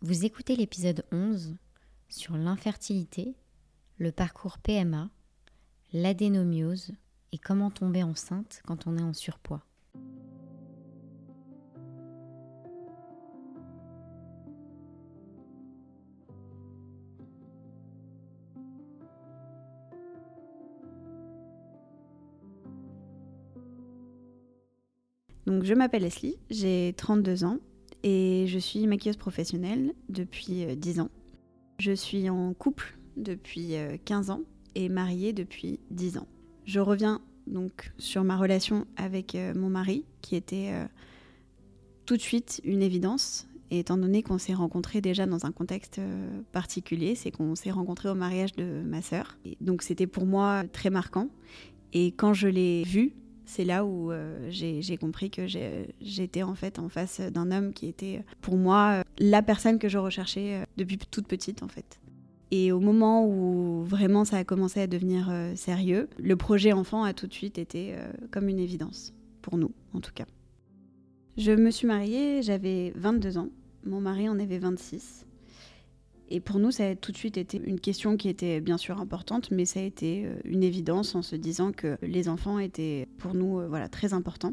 Vous écoutez l'épisode 11 sur l'infertilité, le parcours PMA, l'adénomiose et comment tomber enceinte quand on est en surpoids. Donc, je m'appelle Leslie, j'ai 32 ans et je suis maquilleuse professionnelle depuis 10 euh, ans. Je suis en couple depuis 15 euh, ans et mariée depuis 10 ans. Je reviens donc sur ma relation avec euh, mon mari qui était tout de suite une évidence étant donné qu'on s'est rencontrés déjà dans un contexte particulier, c'est qu'on s'est rencontrés au mariage de ma sœur. donc c'était pour moi très marquant. Et quand je l'ai vu, c'est là où euh, j'ai compris que j'étais en fait en face d'un homme qui était pour moi la personne que je recherchais euh, depuis toute petite en fait. Et au moment où vraiment ça a commencé à devenir euh, sérieux, le projet enfant a tout de suite été comme une évidence, pour nous en tout cas. Je me suis mariée, j'avais 22 ans, mon mari en avait 26. Et pour nous, ça a tout de suite été une question qui était bien sûr importante, mais ça a été euh, une évidence en se disant que les enfants étaient pour nous euh, voilà, très importants.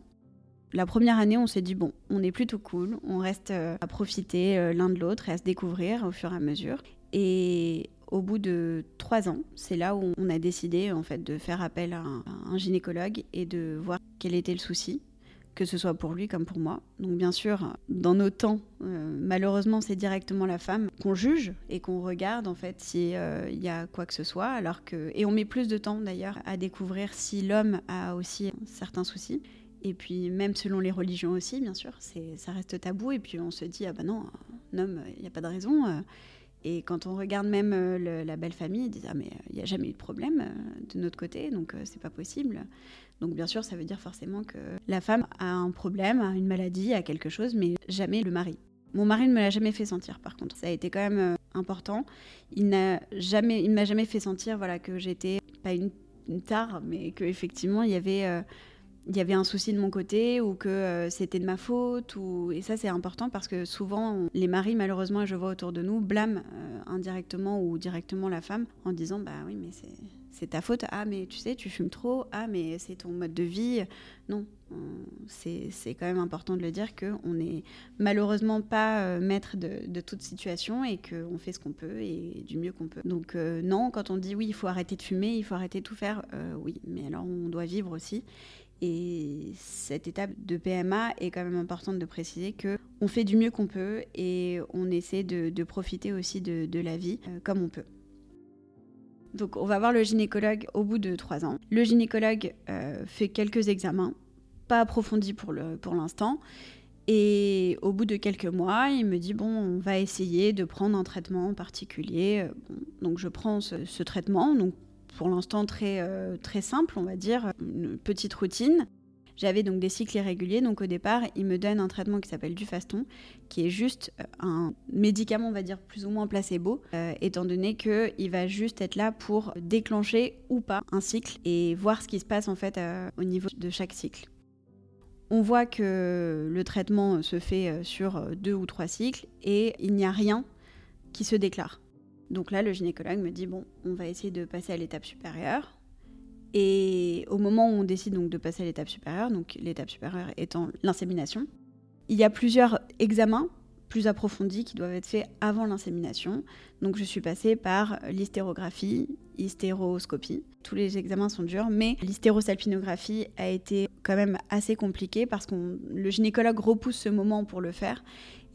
La première année, on s'est dit, bon, on est plutôt cool, on reste euh, à profiter l'un de l'autre et à se découvrir au fur et à mesure. Et au bout de trois ans, c'est là où on a décidé en fait de faire appel à un gynécologue et de voir quel était le souci que ce soit pour lui comme pour moi. Donc bien sûr, dans nos temps, euh, malheureusement, c'est directement la femme qu'on juge et qu'on regarde en fait s'il euh, y a quoi que ce soit, alors que et on met plus de temps d'ailleurs à découvrir si l'homme a aussi certains soucis. Et puis même selon les religions aussi, bien sûr, c'est ça reste tabou. Et puis on se dit ah ben non, un homme, il n'y a pas de raison. Euh. Et quand on regarde même la belle famille, ils disent ah mais il n'y a jamais eu de problème de notre côté, donc c'est pas possible. Donc bien sûr, ça veut dire forcément que la femme a un problème, a une maladie, a quelque chose, mais jamais le mari. Mon mari ne me l'a jamais fait sentir, par contre. Ça a été quand même euh, important. Il n'a jamais, il m'a jamais fait sentir, voilà, que j'étais pas une, tare, mais que effectivement il y avait, euh, il y avait un souci de mon côté ou que euh, c'était de ma faute. Ou... Et ça, c'est important parce que souvent, les maris, malheureusement, je vois autour de nous, blâment indirectement ou directement la femme en disant, bah oui, mais c'est c'est ta faute. Ah, mais tu sais, tu fumes trop. Ah, mais c'est ton mode de vie. Non, c'est quand même important de le dire qu'on n'est malheureusement pas euh, maître de, toute situation et qu'on fait ce qu'on peut et du mieux qu'on peut. Donc, euh, non, quand on dit oui, il faut arrêter de fumer, il faut arrêter de tout faire, euh, oui, mais alors on doit vivre aussi. Et cette étape de PMA est quand même importante de préciser que on fait du mieux qu'on peut et on essaie de, profiter aussi de, la vie comme on peut. Donc on va voir le gynécologue au bout de trois ans. Le gynécologue euh, fait quelques examens, pas approfondis pour l'instant. Et au bout de quelques mois, il me dit bon, on va essayer de prendre un traitement particulier. donc je prends ce, traitement, pour l'instant très euh, très simple, on va dire, une petite routine. J'avais donc des cycles irréguliers, donc au départ, il me donne un traitement qui s'appelle du faston, qui est juste euh, un médicament, on va dire plus ou moins placebo, euh, étant donné qu'il va juste être là pour déclencher ou pas un cycle et voir ce qui se passe en fait au niveau de chaque cycle. On voit que le traitement se fait sur deux ou trois cycles et il n'y a rien qui se déclare. Donc là, le gynécologue me dit bon, on va essayer de passer à l'étape supérieure. Et au moment où on décide donc de passer à l'étape supérieure, donc l'étape supérieure étant l'insémination, il y a plusieurs examens plus approfondis qui doivent être faits avant l'insémination. Donc je suis passée par l'hystérographie, hystéroscopie. Tous les examens sont durs, mais l'hystérosalpinographie a été quand même assez compliquée parce que le gynécologue repousse ce moment pour le faire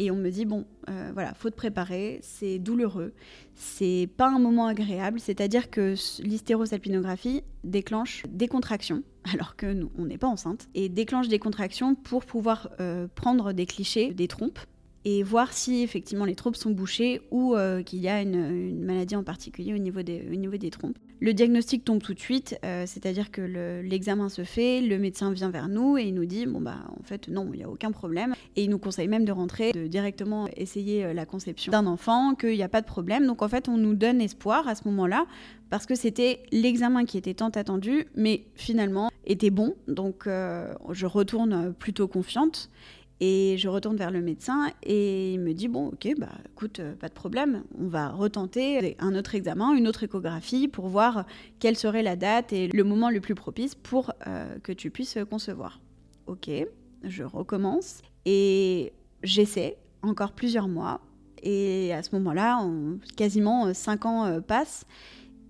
et on me dit bon euh, voilà faut te préparer c'est douloureux c'est pas un moment agréable c'est à dire que l'hystérosalpinographie déclenche des contractions alors que nous on n'est pas enceinte et déclenche des contractions pour pouvoir euh, prendre des clichés des trompes et voir si effectivement les trompes sont bouchées ou euh, qu'il y a une, maladie en particulier au niveau des, trompes. Le diagnostic tombe tout de suite, euh, c'est-à-dire que l'examen se fait, le médecin vient vers nous et il nous dit bon bah en fait non, il n'y a aucun problème et il nous conseille même de rentrer, de directement essayer euh, la conception d'un enfant, qu'il n'y a pas de problème. Donc en fait on nous donne espoir à ce moment-là parce que c'était l'examen qui était tant attendu, mais finalement était bon. Donc je retourne plutôt confiante Et je retourne vers le médecin et il me dit bon ok bah écoute pas de problème on va retenter un autre examen une autre échographie pour voir quelle serait la date et le moment le plus propice pour que tu puisses concevoir. Ok je recommence et j'essaie encore plusieurs mois et à ce moment-là quasiment cinq ans passent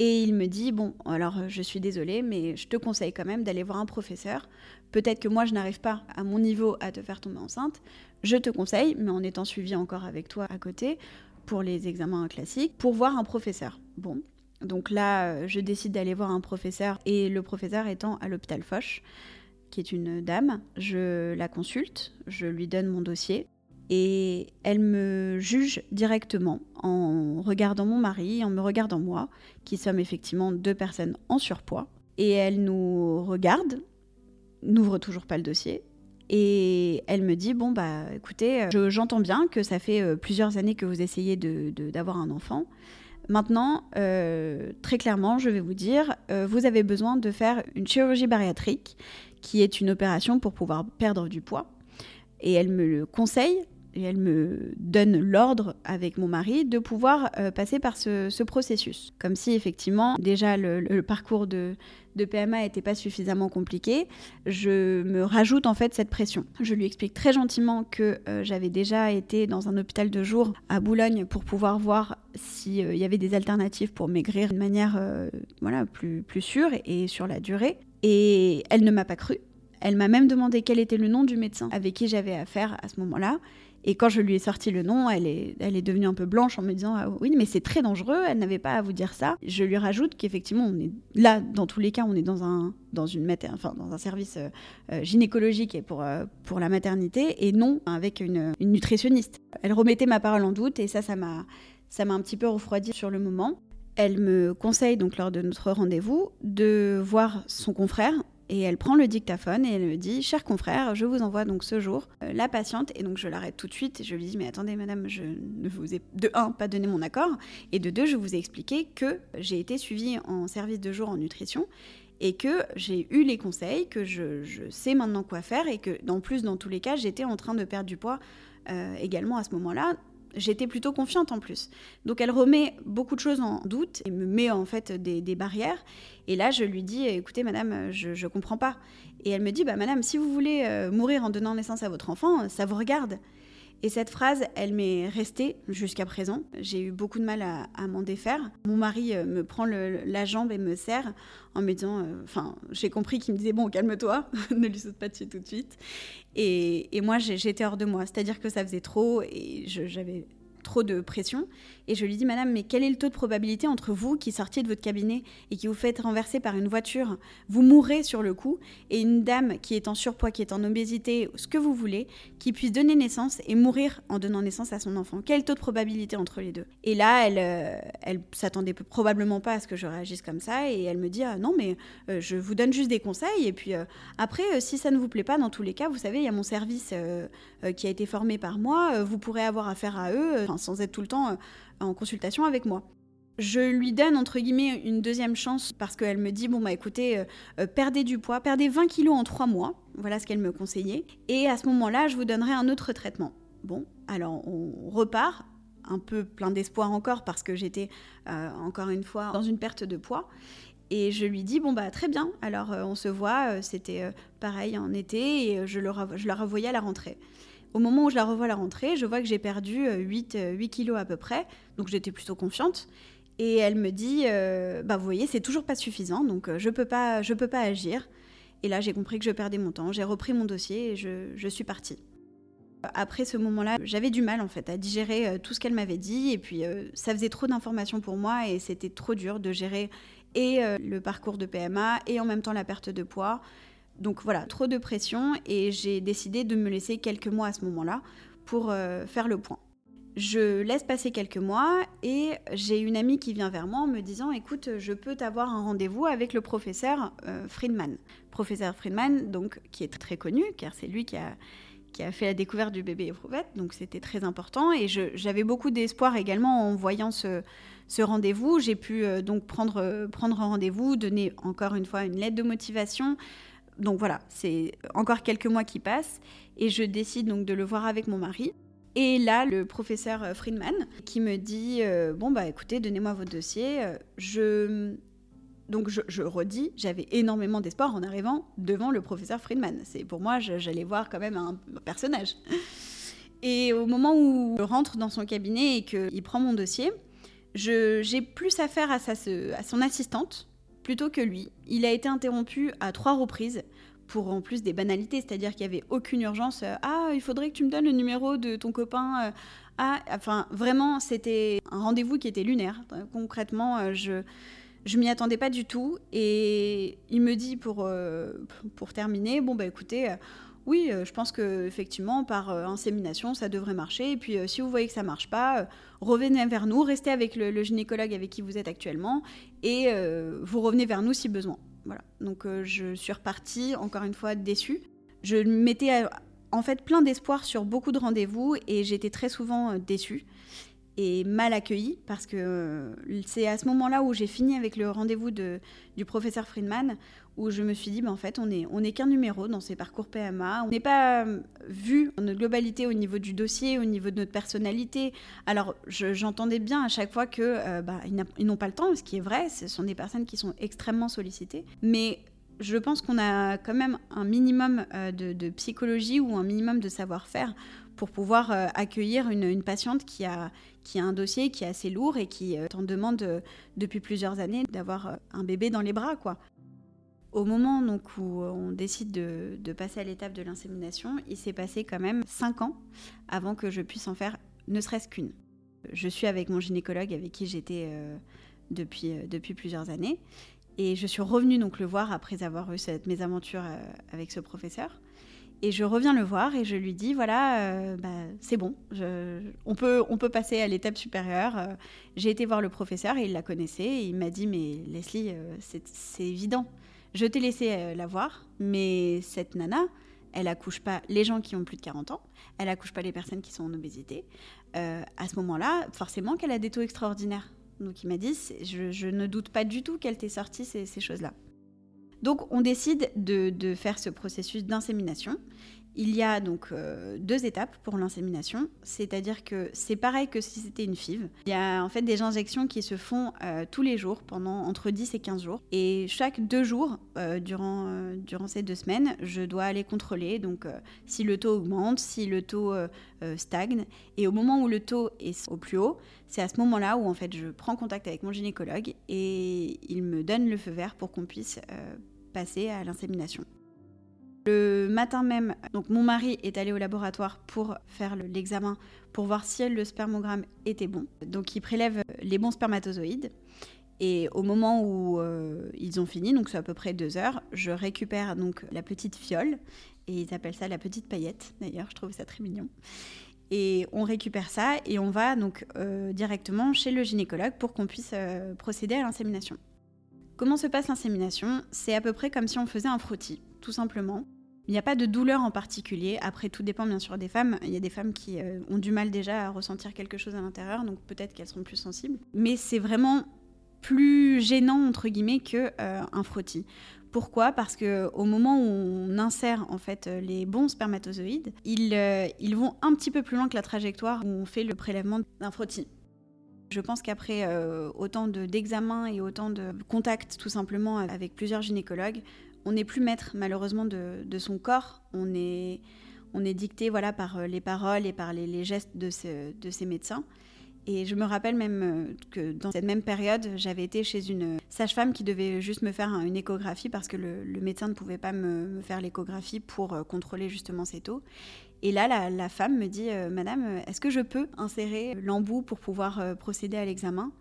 et il me dit, bon, alors euh, je suis désolée, mais je te conseille quand même d'aller voir un professeur. Peut-être que moi, je n'arrive pas à mon niveau à te faire tomber enceinte. Je te conseille, mais en étant suivi encore avec toi à côté, pour les examens classiques, pour voir un professeur. Bon, donc là, euh, je décide d'aller voir un professeur, et le professeur étant à l'hôpital Foch, qui est une dame, je la consulte, je lui donne mon dossier, et elle me juge directement en regardant mon mari, en me regardant moi, qui sommes effectivement deux personnes en surpoids. Et elle nous regarde, n'ouvre toujours pas le dossier. Et elle me dit, bon, bah écoutez, j'entends bien que ça fait euh, plusieurs années que vous essayez d'avoir de, un enfant. Maintenant, euh, très clairement, je vais vous dire, euh, vous avez besoin de faire une chirurgie bariatrique, qui est une opération pour pouvoir perdre du poids. Et elle me le conseille et elle me donne l'ordre avec mon mari de pouvoir euh, passer par ce, processus. Comme si effectivement déjà le, parcours de, PMA n'était pas suffisamment compliqué, je me rajoute en fait cette pression. Je lui explique très gentiment que euh, j'avais déjà été dans un hôpital de jour à Boulogne pour pouvoir voir s'il euh, y avait des alternatives pour maigrir de manière voilà, plus, plus sûre et sur la durée. Et elle ne m'a pas cru. Elle m'a même demandé quel était le nom du médecin avec qui j'avais affaire à ce moment-là. Et quand je lui ai sorti le nom, elle est, elle est devenue un peu blanche en me disant ah oui, mais c'est très dangereux, elle n'avait pas à vous dire ça. Je lui rajoute qu'effectivement, on est là, dans tous les cas, on est dans un, dans une enfin, dans un service euh, euh, gynécologique et pour, euh, pour la maternité et non avec une, nutritionniste. Elle remettait ma parole en doute et ça, ça m'a un petit peu refroidi sur le moment. Elle me conseille donc lors de notre rendez-vous de voir son confrère et elle prend le dictaphone et elle me dit Cher confrère, je vous envoie donc ce jour euh, la patiente. Et donc je l'arrête tout de suite et je lui dis Mais attendez, madame, je ne vous ai de un, pas donné mon accord. Et de deux, je vous ai expliqué que j'ai été suivie en service de jour en nutrition et que j'ai eu les conseils, que je, sais maintenant quoi faire et que, en plus, dans tous les cas, j'étais en train de perdre du poids euh, également à ce moment-là j'étais plutôt confiante en plus. Donc elle remet beaucoup de choses en doute et me met en fait des, barrières. Et là, je lui dis, écoutez, madame, je ne comprends pas. Et elle me dit, bah, madame, si vous voulez euh, mourir en donnant naissance à votre enfant, ça vous regarde. Et cette phrase, elle m'est restée jusqu'à présent. J'ai eu beaucoup de mal à, m'en défaire. Mon mari euh, me prend la jambe et me serre en me disant, euh, enfin, j'ai compris qu'il me disait, bon, calme-toi, ne lui saute pas dessus tout de suite. Et, et moi, j'étais hors de moi. C'est-à-dire que ça faisait trop et j'avais trop de pression. Et je lui dis, Madame, mais quel est le taux de probabilité entre vous qui sortiez de votre cabinet et qui vous faites renverser par une voiture, vous mourrez sur le coup, et une dame qui est en surpoids, qui est en obésité, ce que vous voulez, qui puisse donner naissance et mourir en donnant naissance à son enfant. Quel taux de probabilité entre les deux? Et là, elle, euh, elle s'attendait probablement pas à ce que je réagisse comme ça, et elle me dit, ah, non, mais euh, je vous donne juste des conseils, et puis euh, après, si ça ne vous plaît pas, dans tous les cas, vous savez, il y a mon service qui a été formé par moi, vous pourrez avoir affaire à eux, sans être tout le temps en consultation avec moi. Je lui donne entre guillemets une deuxième chance parce qu'elle me dit bon bah écoutez euh, euh, perdez du poids, perdez 20 kilos en trois mois, voilà ce qu'elle me conseillait et à ce moment-là je vous donnerai un autre traitement. Bon alors on repart un peu plein d'espoir encore parce que j'étais euh, encore une fois dans une perte de poids et je lui dis bon bah très bien alors on se voit c'était pareil en été et je, le, je revoyais à la rentrée. Au moment où je la revois à la rentrée, je vois que j'ai perdu 8, euh, 8 euh, kilos à peu près, donc j'étais plutôt confiante. Et elle me dit, euh, bah vous voyez, c'est toujours pas suffisant, donc je peux pas, je peux pas agir. Et là, j'ai compris que je perdais mon temps. J'ai repris mon dossier et je, suis partie. Après ce moment-là, j'avais du mal en fait à digérer tout ce qu'elle m'avait dit et puis ça faisait trop d'informations pour moi et c'était trop dur de gérer et le parcours de PMA et en même temps la perte de poids donc voilà, trop de pression et j'ai décidé de me laisser quelques mois à ce moment-là pour euh, faire le point. Je laisse passer quelques mois et j'ai une amie qui vient vers moi en me disant écoute, je peux t'avoir un rendez-vous avec le professeur euh, Friedman. Professeur Friedman, donc qui est très connu car c'est lui qui a, qui a fait la découverte du bébé éprouvette, donc c'était très important et j'avais beaucoup d'espoir également en voyant ce, ce rendez-vous. J'ai pu euh, donc prendre, prendre un rendez-vous, donner encore une fois une lettre de motivation, Donc voilà, c'est encore quelques mois qui passent et je décide donc de le voir avec mon mari. Et là, le professeur Friedman qui me dit Bon, bah écoutez, donnez-moi votre dossier. Je donc je, redis, j'avais énormément d'espoir en arrivant devant le professeur Friedman. C'est pour moi, j'allais voir quand même un, personnage. Et au moment où je rentre dans son cabinet et qu'il prend mon dossier, j'ai plus affaire à, à son assistante plutôt que lui. Il a été interrompu à trois reprises pour en plus des banalités, c'est-à-dire qu'il n'y avait aucune urgence. ah, il faudrait que tu me donnes le numéro de ton copain. ah, enfin, vraiment, c'était un rendez-vous qui était lunaire. Concrètement, je je m'y attendais pas du tout et il me dit pour, euh, pour terminer, bon bah écoutez, euh, oui, euh, je pense que effectivement par insémination ça devrait marcher et puis si vous voyez que ça marche pas, revenez vers nous, restez avec le, gynécologue avec qui vous êtes actuellement et vous revenez vers nous si besoin. Voilà. Donc je suis repartie encore une fois déçue. Je m'étais en fait plein d'espoir sur beaucoup de rendez-vous et j'étais très souvent déçue mal accueilli parce que euh, c'est à ce moment-là où j'ai fini avec le rendez-vous du professeur Friedman où je me suis dit, ben, en fait, on n'est on est qu'un numéro dans ces parcours PMA. On n'est pas euh, vu en notre globalité au niveau du dossier, au niveau de notre personnalité. Alors, j'entendais bien à chaque fois que bah, ils n'ont pas le temps, ce qui est vrai, ce sont des personnes qui sont extrêmement sollicitées. Mais je pense qu'on a quand même un minimum de, de, psychologie ou un minimum de savoir-faire pour pouvoir accueillir une, patiente qui a, qui a un dossier qui est assez lourd et qui euh, t'en demande euh, depuis plusieurs années d'avoir euh, un bébé dans les bras, quoi. Au moment donc, où on décide de, passer à l'étape de l'insémination, il s'est passé quand même cinq ans avant que je puisse en faire ne serait-ce qu'une. Je suis avec mon gynécologue avec qui j'étais depuis, depuis plusieurs années et je suis revenue donc le voir après avoir eu cette mésaventure avec ce professeur. Et je reviens le voir et je lui dis voilà, euh, bah, c'est bon, on, peut, on peut passer à l'étape supérieure. Euh, j'ai été voir le professeur et il la connaissait. Et il m'a dit mais Leslie, euh, c'est évident. Je t'ai laissé la voir, mais cette nana, elle accouche pas les gens qui ont plus de 40 ans, elle accouche pas les personnes qui sont en obésité. à ce moment-là, forcément qu'elle a des taux extraordinaires. Donc il m'a dit je, ne doute pas du tout qu'elle t'ait sorti ces choses-là. Donc on décide de, faire ce processus d'insémination. Il y a donc euh, deux étapes pour l'insémination, c'est-à-dire que c'est pareil que si c'était une FIV. Il y a en fait des injections qui se font euh, tous les jours pendant entre 10 et 15 jours. Et chaque deux jours, euh, durant, durant ces deux semaines, je dois aller contrôler donc si le taux augmente, si le taux stagne. Et au moment où le taux est au plus haut, c'est à ce moment-là où en fait je prends contact avec mon gynécologue et il me donne le feu vert pour qu'on puisse passer à l'insémination. Le matin même, donc mon mari est allé au laboratoire pour faire l'examen pour voir si le spermogramme était bon. Donc il prélève les bons spermatozoïdes. Et au moment où euh, ils ont fini, donc c'est à peu près deux heures, je récupère donc la petite fiole et ils appellent ça la petite paillette. D'ailleurs, je trouve ça très mignon. Et on récupère ça et on va donc euh, directement chez le gynécologue pour qu'on puisse euh, procéder à l'insémination. Comment se passe l'insémination? C'est à peu près comme si on faisait un frottis, tout simplement. Il n'y a pas de douleur en particulier. Après, tout dépend bien sûr des femmes. Il y a des femmes qui euh, ont du mal déjà à ressentir quelque chose à l'intérieur, donc peut-être qu'elles sont plus sensibles. Mais c'est vraiment plus gênant entre guillemets que euh, frottis. Pourquoi? Parce que au moment où on insère en fait les bons spermatozoïdes, ils, euh, ils vont un petit peu plus loin que la trajectoire où on fait le prélèvement d'un frottis. Je pense qu'après euh, autant d'examens et autant de contacts tout simplement avec plusieurs gynécologues, on n'est plus maître malheureusement de, son corps. On est, on est dicté voilà, par euh, les paroles et par les, gestes de, de ces médecins. Et je me rappelle même euh, que dans cette même période, j'avais été chez une sage-femme qui devait juste me faire une échographie parce que le, médecin ne pouvait pas me, faire l'échographie pour contrôler justement ces taux. Et là, la, femme me dit, euh, Madame, est-ce que je peux insérer l'embout pour pouvoir euh, procéder à l'examen?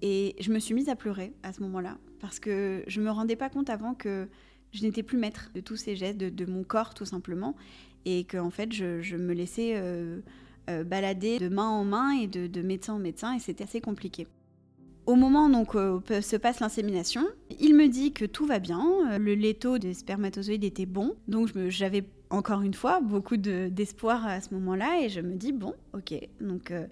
Et je me suis mise à pleurer à ce moment-là, parce que je ne me rendais pas compte avant que je n'étais plus maître de tous ces gestes, de, mon corps tout simplement, et que en fait, je, me laissais euh, balader de main en main et de, médecin en médecin, et c'était assez compliqué. Au moment donc se passe l'insémination, il me dit que tout va bien, le taux des spermatozoïdes était bon, donc j'avais encore une fois, beaucoup d'espoir à ce moment-là. Et je me dis, bon, ok, donc euh,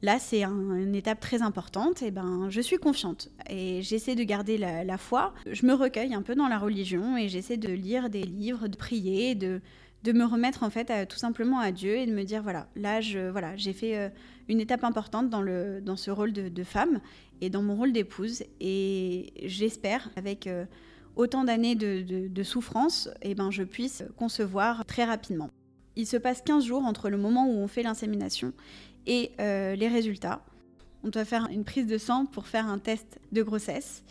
Là, c'est une étape très importante. Et ben, je suis confiante et j'essaie de garder la, foi. Je me recueille un peu dans la religion et j'essaie de lire des livres, de prier, de, me remettre en fait tout simplement à Dieu et de me dire voilà, là, je, voilà, j'ai fait euh, une étape importante dans, le, dans ce rôle de, femme et dans mon rôle d'épouse. Et j'espère, avec euh, autant d'années de, souffrance, eh ben, je puisse concevoir très rapidement. Il se passe 15 jours entre le moment où on fait l'insémination et euh, les résultats. On doit faire une prise de sang pour faire un test de grossesse.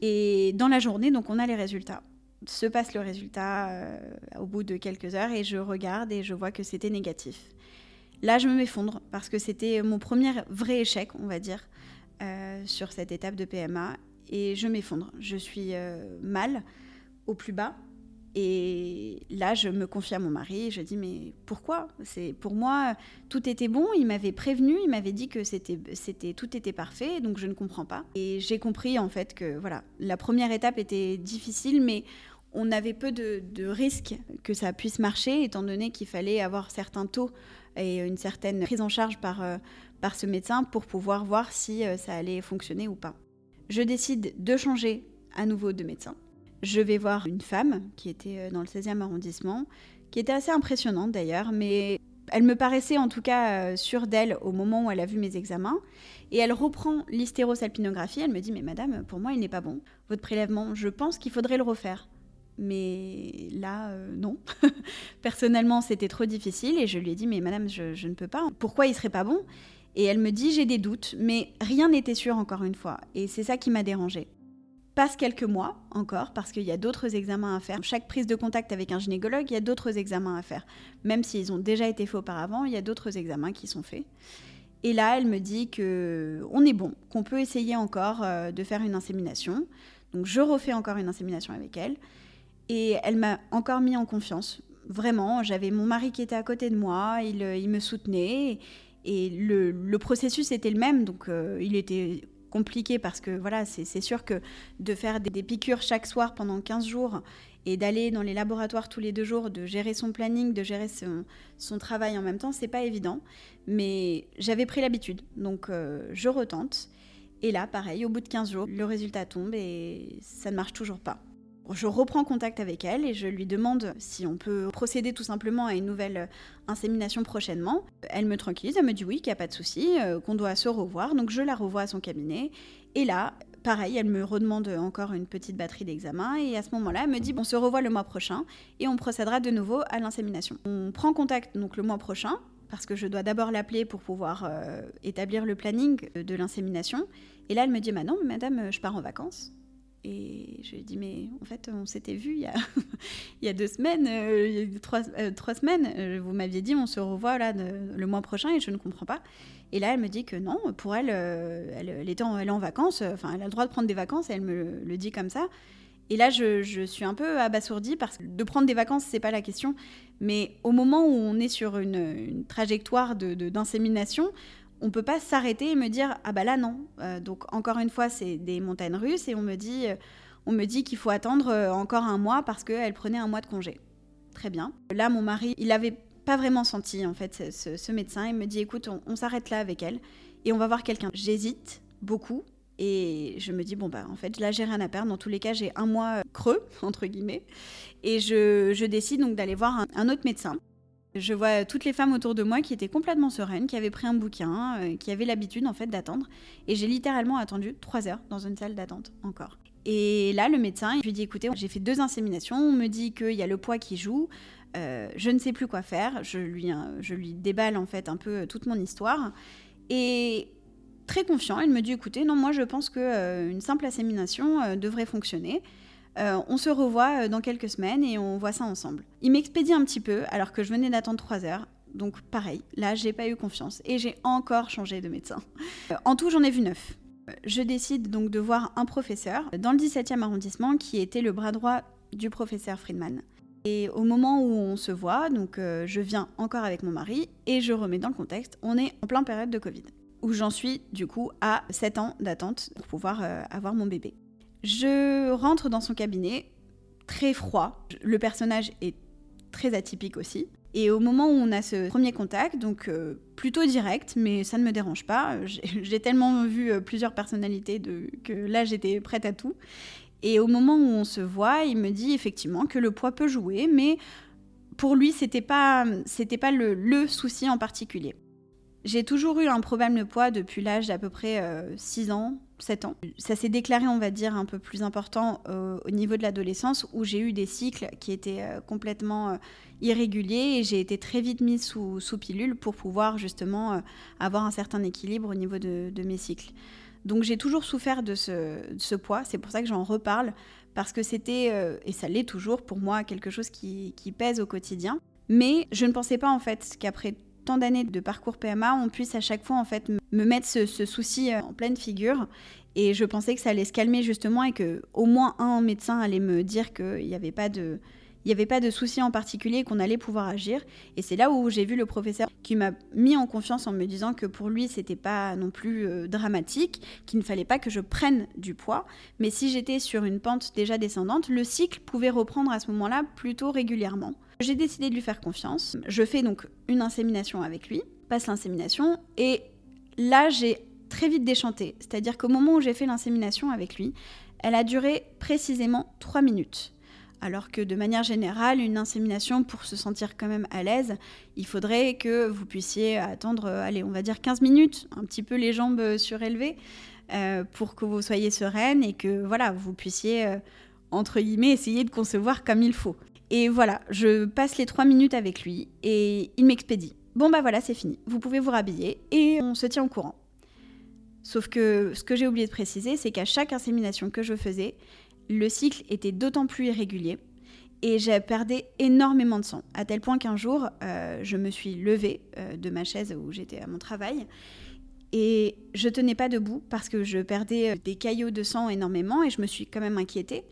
Et dans la journée, donc, on a les résultats. Se passe le résultat euh, au bout de quelques heures et je regarde et je vois que c'était négatif. Là, je me m'effondre parce que c'était mon premier vrai échec, on va dire, euh, sur cette étape de PMA. Et je m'effondre. Je suis mal au plus bas et là, je me confie à mon mari et je dis mais pourquoi? C'est pour moi tout était bon. Il m'avait prévenu, il m'avait dit que c'était, c'était tout était parfait, donc je ne comprends pas. Et j'ai compris en fait que voilà, la première étape était difficile, mais on avait peu de, de risques que ça puisse marcher, étant donné qu'il fallait avoir certains taux et une certaine prise en charge par, euh, par ce médecin pour pouvoir voir si euh, ça allait fonctionner ou pas. Je décide de changer à nouveau de médecin je vais voir une femme qui était euh, dans le 16e arrondissement, qui était assez impressionnante d'ailleurs, mais elle me paraissait en tout cas euh, sûre d'elle au moment où elle a vu mes examens. Et elle reprend l'hystérosalpinographie. Elle me dit Mais madame, pour moi, il n'est pas bon. Votre prélèvement, je pense qu'il faudrait le refaire. Mais là, euh, non. Personnellement, c'était trop difficile. Et je lui ai dit Mais madame, je, je ne peux pas. Pourquoi il serait pas bon? Et elle me dit J'ai des doutes. Mais rien n'était sûr, encore une fois. Et c'est ça qui m'a dérangée passe quelques mois encore, parce qu'il y a d'autres examens à faire. Chaque prise de contact avec un gynécologue, il y a d'autres examens à faire. Même s'ils ont déjà été faits auparavant, il y a d'autres examens qui sont faits. Et là, elle me dit que on est bon, qu'on peut essayer encore euh, de faire une insémination. Donc je refais encore une insémination avec elle. Et elle m'a encore mis en confiance. Vraiment, j'avais mon mari qui était à côté de moi, il, euh, il me soutenait. Et le, processus était le même, donc euh, il était compliqué parce que voilà, c'est sûr que de faire des, piqûres chaque soir pendant 15 jours et d'aller dans les laboratoires tous les deux jours, de gérer son planning, de gérer son, travail en même temps, c'est pas évident. Mais j'avais pris l'habitude, donc euh, je retente. Et là, pareil, au bout de 15 jours, le résultat tombe et ça ne marche toujours pas. Je reprends contact avec elle et je lui demande si on peut procéder tout simplement à une nouvelle insémination prochainement. Elle me tranquillise, elle me dit oui, qu'il n'y a pas de souci, euh, qu'on doit se revoir. Donc je la revois à son cabinet. Et là, pareil, elle me redemande encore une petite batterie d'examen. Et à ce moment-là, elle me dit on se revoit le mois prochain et on procédera de nouveau à l'insémination. On prend contact donc le mois prochain parce que je dois d'abord l'appeler pour pouvoir euh, établir le planning de l'insémination. Et là, elle me dit bah non, madame, je pars en vacances. Et je lui ai dit, mais en fait, on s'était vu il y a, il y a deux semaines, euh, trois, euh, trois semaines. Euh, vous m'aviez dit, on se revoit là le mois prochain et je ne comprends pas. Et là, elle me dit que non, pour elle, elle, est en, elle est en vacances, enfin, elle a le droit de prendre des vacances et elle me le, dit comme ça. Et là, je, je, suis un peu abasourdie parce que de prendre des vacances, c'est pas la question. Mais au moment où on est sur une, trajectoire d'insémination, de, on peut pas s'arrêter et me dire ah bah là non. Euh, donc encore une fois, c'est des montagnes russes et on me dit euh, on me dit qu'il faut attendre euh, encore un mois parce qu'elle prenait un mois de congé. Très bien. Là, mon mari, il avait pas vraiment senti en fait ce, médecin. Il me dit écoute, on, s'arrête là avec elle et on va voir quelqu'un. J'hésite beaucoup et je me dis bon bah en fait là j'ai rien à perdre. Dans tous les cas, j'ai un mois creux entre guillemets et je, décide donc d'aller voir un autre médecin. Je vois toutes les femmes autour de moi qui étaient complètement sereines, qui avaient pris un bouquin, euh, qui avaient l'habitude en fait d'attendre. Et j'ai littéralement attendu trois heures dans une salle d'attente encore. Et là, le médecin, je lui dis écoutez, j'ai fait deux inséminations, on me dit qu'il y a le poids qui joue, euh, je ne sais plus quoi faire. Je lui, euh, je lui déballe en fait un peu toute mon histoire. Et très confiant, il me dit écoutez, non, moi je pense qu'une simple insémination devrait fonctionner. Euh, on se revoit euh, dans quelques semaines et on voit ça ensemble. Il m'expédie un petit peu alors que je venais d'attendre trois heures. Donc pareil, là j'ai pas eu confiance et j'ai encore changé de médecin. Euh, en tout j'en ai vu neuf. Je décide donc de voir un professeur dans le 17e arrondissement qui était le bras droit du professeur Friedman. Et au moment où on se voit, donc je viens encore avec mon mari et je remets dans le contexte, on est en plein période de Covid, où j'en suis du coup à 7 ans d'attente pour pouvoir avoir mon bébé. Je rentre dans son cabinet, très froid. Le personnage est très atypique aussi. Et au moment où on a ce premier contact, donc euh, plutôt direct, mais ça ne me dérange pas, j'ai tellement vu euh, plusieurs personnalités que là j'étais prête à tout. Et au moment où on se voit, il me dit effectivement que le poids peut jouer, mais pour lui, c'était pas, c'était pas le, souci en particulier. J'ai toujours eu un problème de poids depuis l'âge d'à peu près 6 euh, ans, 7 ans. Ça s'est déclaré, on va dire, un peu plus important au niveau de l'adolescence, où j'ai eu des cycles qui étaient complètement irrégulier et j'ai été très vite mise sous, sous pilule pour pouvoir justement euh, avoir un certain équilibre au niveau de, mes cycles. Donc j'ai toujours souffert de ce, poids, c'est pour ça que j'en reparle, parce que c'était, euh, et ça l'est toujours pour moi, quelque chose qui, pèse au quotidien. Mais je ne pensais pas en fait qu'après tant d'années de parcours PMA, on puisse à chaque fois en fait me mettre ce, souci euh, en pleine figure. Et je pensais que ça allait se calmer justement et que au moins un médecin allait me dire qu'il n'y avait pas de, il avait pas de souci en particulier qu'on allait pouvoir agir. Et c'est là où j'ai vu le professeur qui m'a mis en confiance en me disant que pour lui, c'était pas non plus euh, dramatique, qu'il ne fallait pas que je prenne du poids. Mais si j'étais sur une pente déjà descendante, le cycle pouvait reprendre à ce moment-là plutôt régulièrement. J'ai décidé de lui faire confiance. Je fais donc une insémination avec lui, passe l'insémination, et là, j'ai très vite déchanté. C'est-à-dire qu'au moment où j'ai fait l'insémination avec lui, elle a duré précisément 3 minutes alors que de manière générale, une insémination, pour se sentir quand même à l'aise, il faudrait que vous puissiez attendre, euh, allez, on va dire 15 minutes, un petit peu les jambes euh, surélevées, euh, pour que vous soyez sereine et que voilà, vous puissiez, entre guillemets, essayer de concevoir comme il faut. Et voilà, je passe les 3 minutes avec lui et il m'expédie. Bon bah voilà, c'est fini, vous pouvez vous rhabiller et on se tient au courant. Sauf que ce que j'ai oublié de préciser, c'est qu'à chaque insémination que je faisais, le cycle était d'autant plus irrégulier et j'ai perdu énormément de sang, à tel point qu'un jour, euh, je me suis levée euh, de ma chaise où j'étais à mon travail et je tenais pas debout parce que je perdais euh, des caillots de sang énormément et je me suis quand même inquiétée.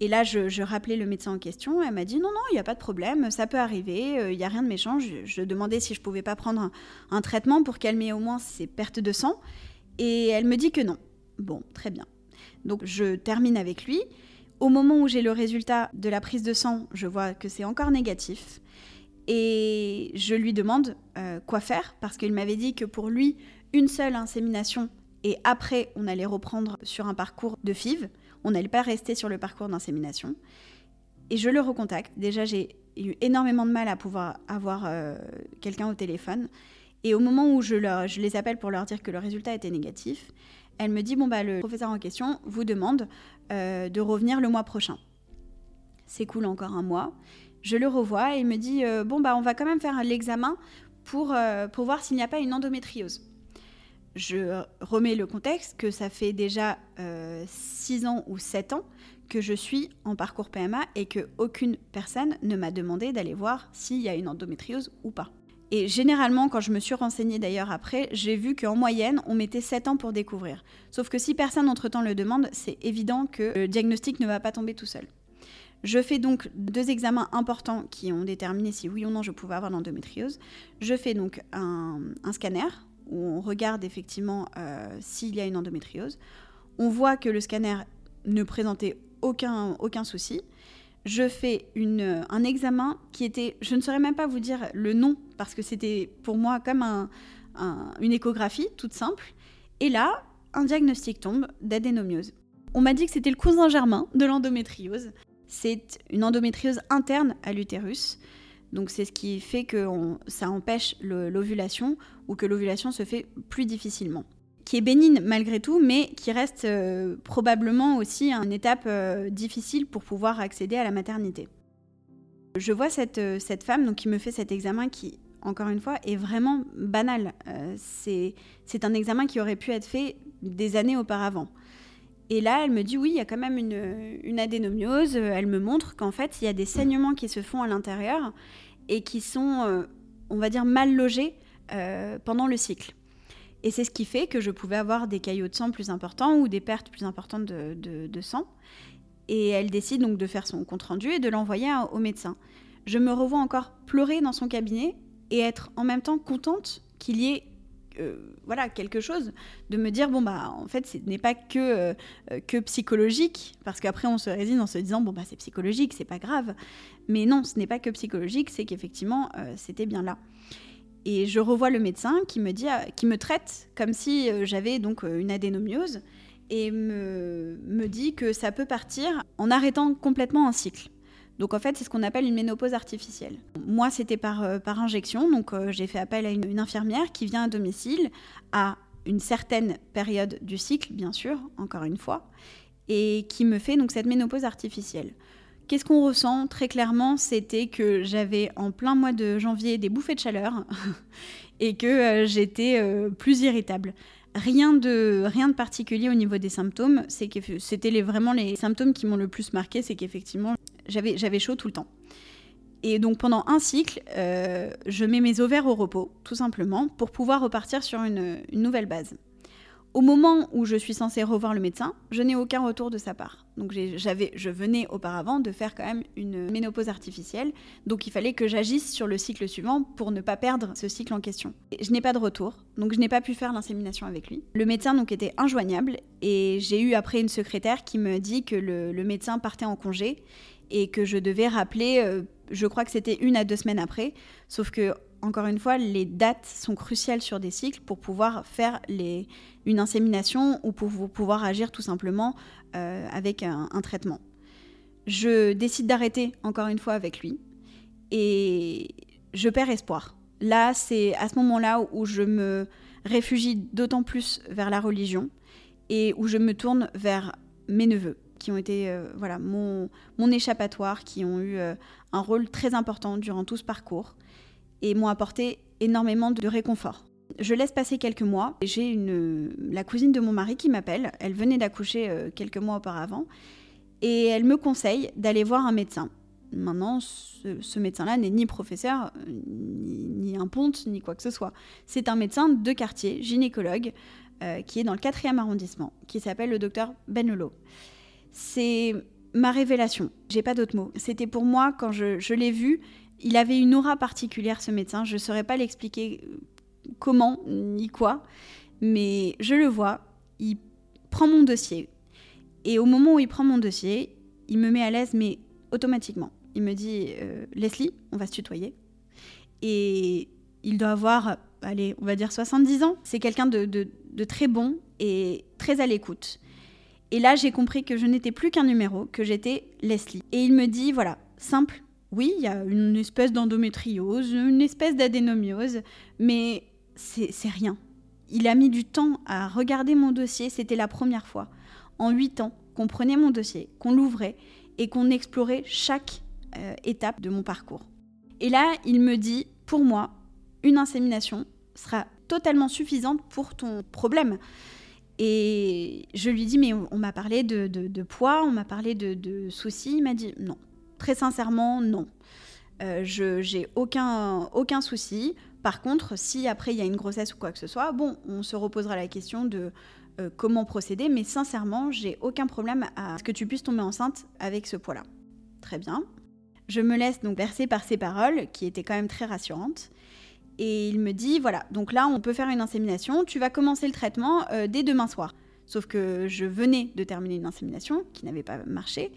Et là, je, rappelais le médecin en question. Elle m'a dit non, non, il n'y a pas de problème, ça peut arriver, il n'y a rien de méchant. Je, demandais si je pouvais pas prendre un, un traitement pour calmer au moins ces pertes de sang. Et elle me dit que non. Bon, très bien. Donc je termine avec lui. Au moment où j'ai le résultat de la prise de sang, je vois que c'est encore négatif. Et je lui demande euh, quoi faire, parce qu'il m'avait dit que pour lui, une seule insémination, et après, on allait reprendre sur un parcours de FIV. On n'allait pas rester sur le parcours d'insémination. Et je le recontacte. Déjà, j'ai eu énormément de mal à pouvoir avoir euh, quelqu'un au téléphone. Et au moment où je, les appelle pour leur dire que le résultat était négatif, elle me dit bon bah le professeur en question vous demande euh, de revenir le mois prochain. C'est cool encore un mois. Je le revois et il me dit euh, bon bah on va quand même faire l'examen pour, pour voir s'il n'y a pas une endométriose. Je remets le contexte que ça fait déjà 6 ans ou 7 ans que je suis en parcours PMA et que aucune personne ne m'a demandé d'aller voir s'il y a une endométriose ou pas. Et généralement, quand je me suis renseignée d'ailleurs après, j'ai vu qu'en moyenne, on mettait 7 ans pour découvrir. Sauf que si personne entre-temps le demande, c'est évident que le diagnostic ne va pas tomber tout seul. Je fais donc deux examens importants qui ont déterminé si oui ou non je pouvais avoir l'endométriose. Je fais donc un, scanner où on regarde effectivement euh, s'il y a une endométriose. On voit que le scanner ne présentait aucun, aucun souci je fais une, un examen qui était, je ne saurais même pas vous dire le nom, parce que c'était pour moi comme un, une échographie toute simple. Et là, un diagnostic tombe d'adénomiose. On m'a dit que c'était le cousin germain de l'endométriose. C'est une endométriose interne à l'utérus. Donc c'est ce qui fait que ça empêche l'ovulation ou que l'ovulation se fait plus difficilement qui est bénigne malgré tout, mais qui reste euh, probablement aussi une étape euh, difficile pour pouvoir accéder à la maternité. Je vois cette, euh, femme qui me fait cet examen qui, encore une fois, est vraiment banal. c'est un examen qui aurait pu être fait des années auparavant. Et là, elle me dit oui, il y a quand même une, une adénomiose. Elle me montre qu'en fait, il y a des saignements qui se font à l'intérieur et qui sont, on va dire, mal logés pendant le cycle. Et c'est ce qui fait que je pouvais avoir des caillots de sang plus importants ou des pertes plus importantes de, sang. Et elle décide donc de faire son compte-rendu et de l'envoyer au médecin. Je me revois encore pleurer dans son cabinet et être en même temps contente qu'il y ait euh, voilà quelque chose de me dire bon bah en fait ce n'est pas que euh, que psychologique parce qu'après on se résigne en se disant bon bah c'est psychologique c'est pas grave. Mais non ce n'est pas que psychologique c'est qu'effectivement euh, c'était bien là. Et je revois le médecin qui me dit qui me traite comme si j'avais donc une adénomiose et me, me dit que ça peut partir en arrêtant complètement un cycle donc en fait, c'est ce qu'on appelle une ménopause artificielle. Moi, c'était par, euh, par injection, donc euh, j'ai fait appel à une, infirmière qui vient à domicile à une certaine période du cycle, bien sûr, encore une fois, et qui me fait donc cette ménopause artificielle. Qu'est-ce qu'on ressent Très clairement, c'était que j'avais en plein mois de janvier des bouffées de chaleur et que euh, j'étais plus irritable. Rien de, rien de particulier au niveau des symptômes, c'est que c'était vraiment les symptômes qui m'ont le plus marqué, c'est qu'effectivement j'avais, j'avais chaud tout le temps. Et donc pendant un cycle, euh, je mets mes ovaires au repos, tout simplement, pour pouvoir repartir sur une, nouvelle base. Au moment où je suis censée revoir le médecin, je n'ai aucun retour de sa part. Donc j'avais, je venais auparavant de faire quand même une ménopause artificielle, donc il fallait que j'agisse sur le cycle suivant pour ne pas perdre ce cycle en question. je n'ai pas de retour, donc je n'ai pas pu faire l'insémination avec lui. Le médecin donc était injoignable et j'ai eu après une secrétaire qui me dit que le médecin partait en congé et que je devais rappeler, euh, je crois que c'était une à deux semaines après, sauf que encore une fois, les dates sont cruciales sur des cycles pour pouvoir faire une insémination ou pour pouvoir agir tout simplement euh, avec un, traitement. Je décide d'arrêter encore une fois avec lui et je perds espoir. Là, c'est à ce moment-là où je me réfugie d'autant plus vers la religion et où je me tourne vers mes neveux qui ont été euh, voilà, mon, mon, échappatoire, qui ont eu euh, un rôle très important durant tout ce parcours et m'ont apporté énormément de réconfort. Je laisse passer quelques mois. J'ai une la cousine de mon mari qui m'appelle. Elle venait d'accoucher euh, quelques mois auparavant et elle me conseille d'aller voir un médecin. Maintenant, ce, médecin-là n'est ni professeur, ni, ni, un ponte, ni quoi que ce soit. C'est un médecin de quartier, gynécologue, qui est dans le 4e arrondissement, qui s'appelle le docteur Benelo c'est ma révélation. J'ai pas d'autres mots. C'était pour moi, quand je, l'ai vu, il avait une aura particulière, ce médecin. Je ne saurais pas l'expliquer euh, comment ni quoi, mais je le vois. Il prend mon dossier. Et au moment où il prend mon dossier, il me met à l'aise, mais automatiquement. Il me dit euh, Leslie, on va se tutoyer. Et il doit avoir, allez, on va dire 70 ans. C'est quelqu'un de très bon et très à l'écoute. Et là, j'ai compris que je n'étais plus qu'un numéro, que j'étais Leslie. Et il me dit, voilà, simple, oui, il y a une espèce d'endométriose, une espèce d'adénomiose, mais c'est rien. Il a mis du temps à regarder mon dossier, c'était la première fois, en huit ans, qu'on prenait mon dossier, qu'on l'ouvrait et qu'on explorait chaque euh, étape de mon parcours. Et là, il me dit, pour moi, une insémination sera totalement suffisante pour ton problème. Et je lui dis, mais on, m'a parlé de, poids, on m'a parlé de, soucis. Il m'a dit, non. Très sincèrement, non. Euh, je j'ai aucun, aucun souci. Par contre, si après il y a une grossesse ou quoi que ce soit, bon, on se reposera la question de euh, comment procéder. Mais sincèrement, j'ai aucun problème à ce que tu puisses tomber enceinte avec ce poids-là. Très bien. Je me laisse donc bercer par ces paroles, qui étaient quand même très rassurantes. Et il me dit, voilà, donc là, on peut faire une insémination, tu vas commencer le traitement euh, dès demain soir. Sauf que je venais de terminer une insémination qui n'avait pas marché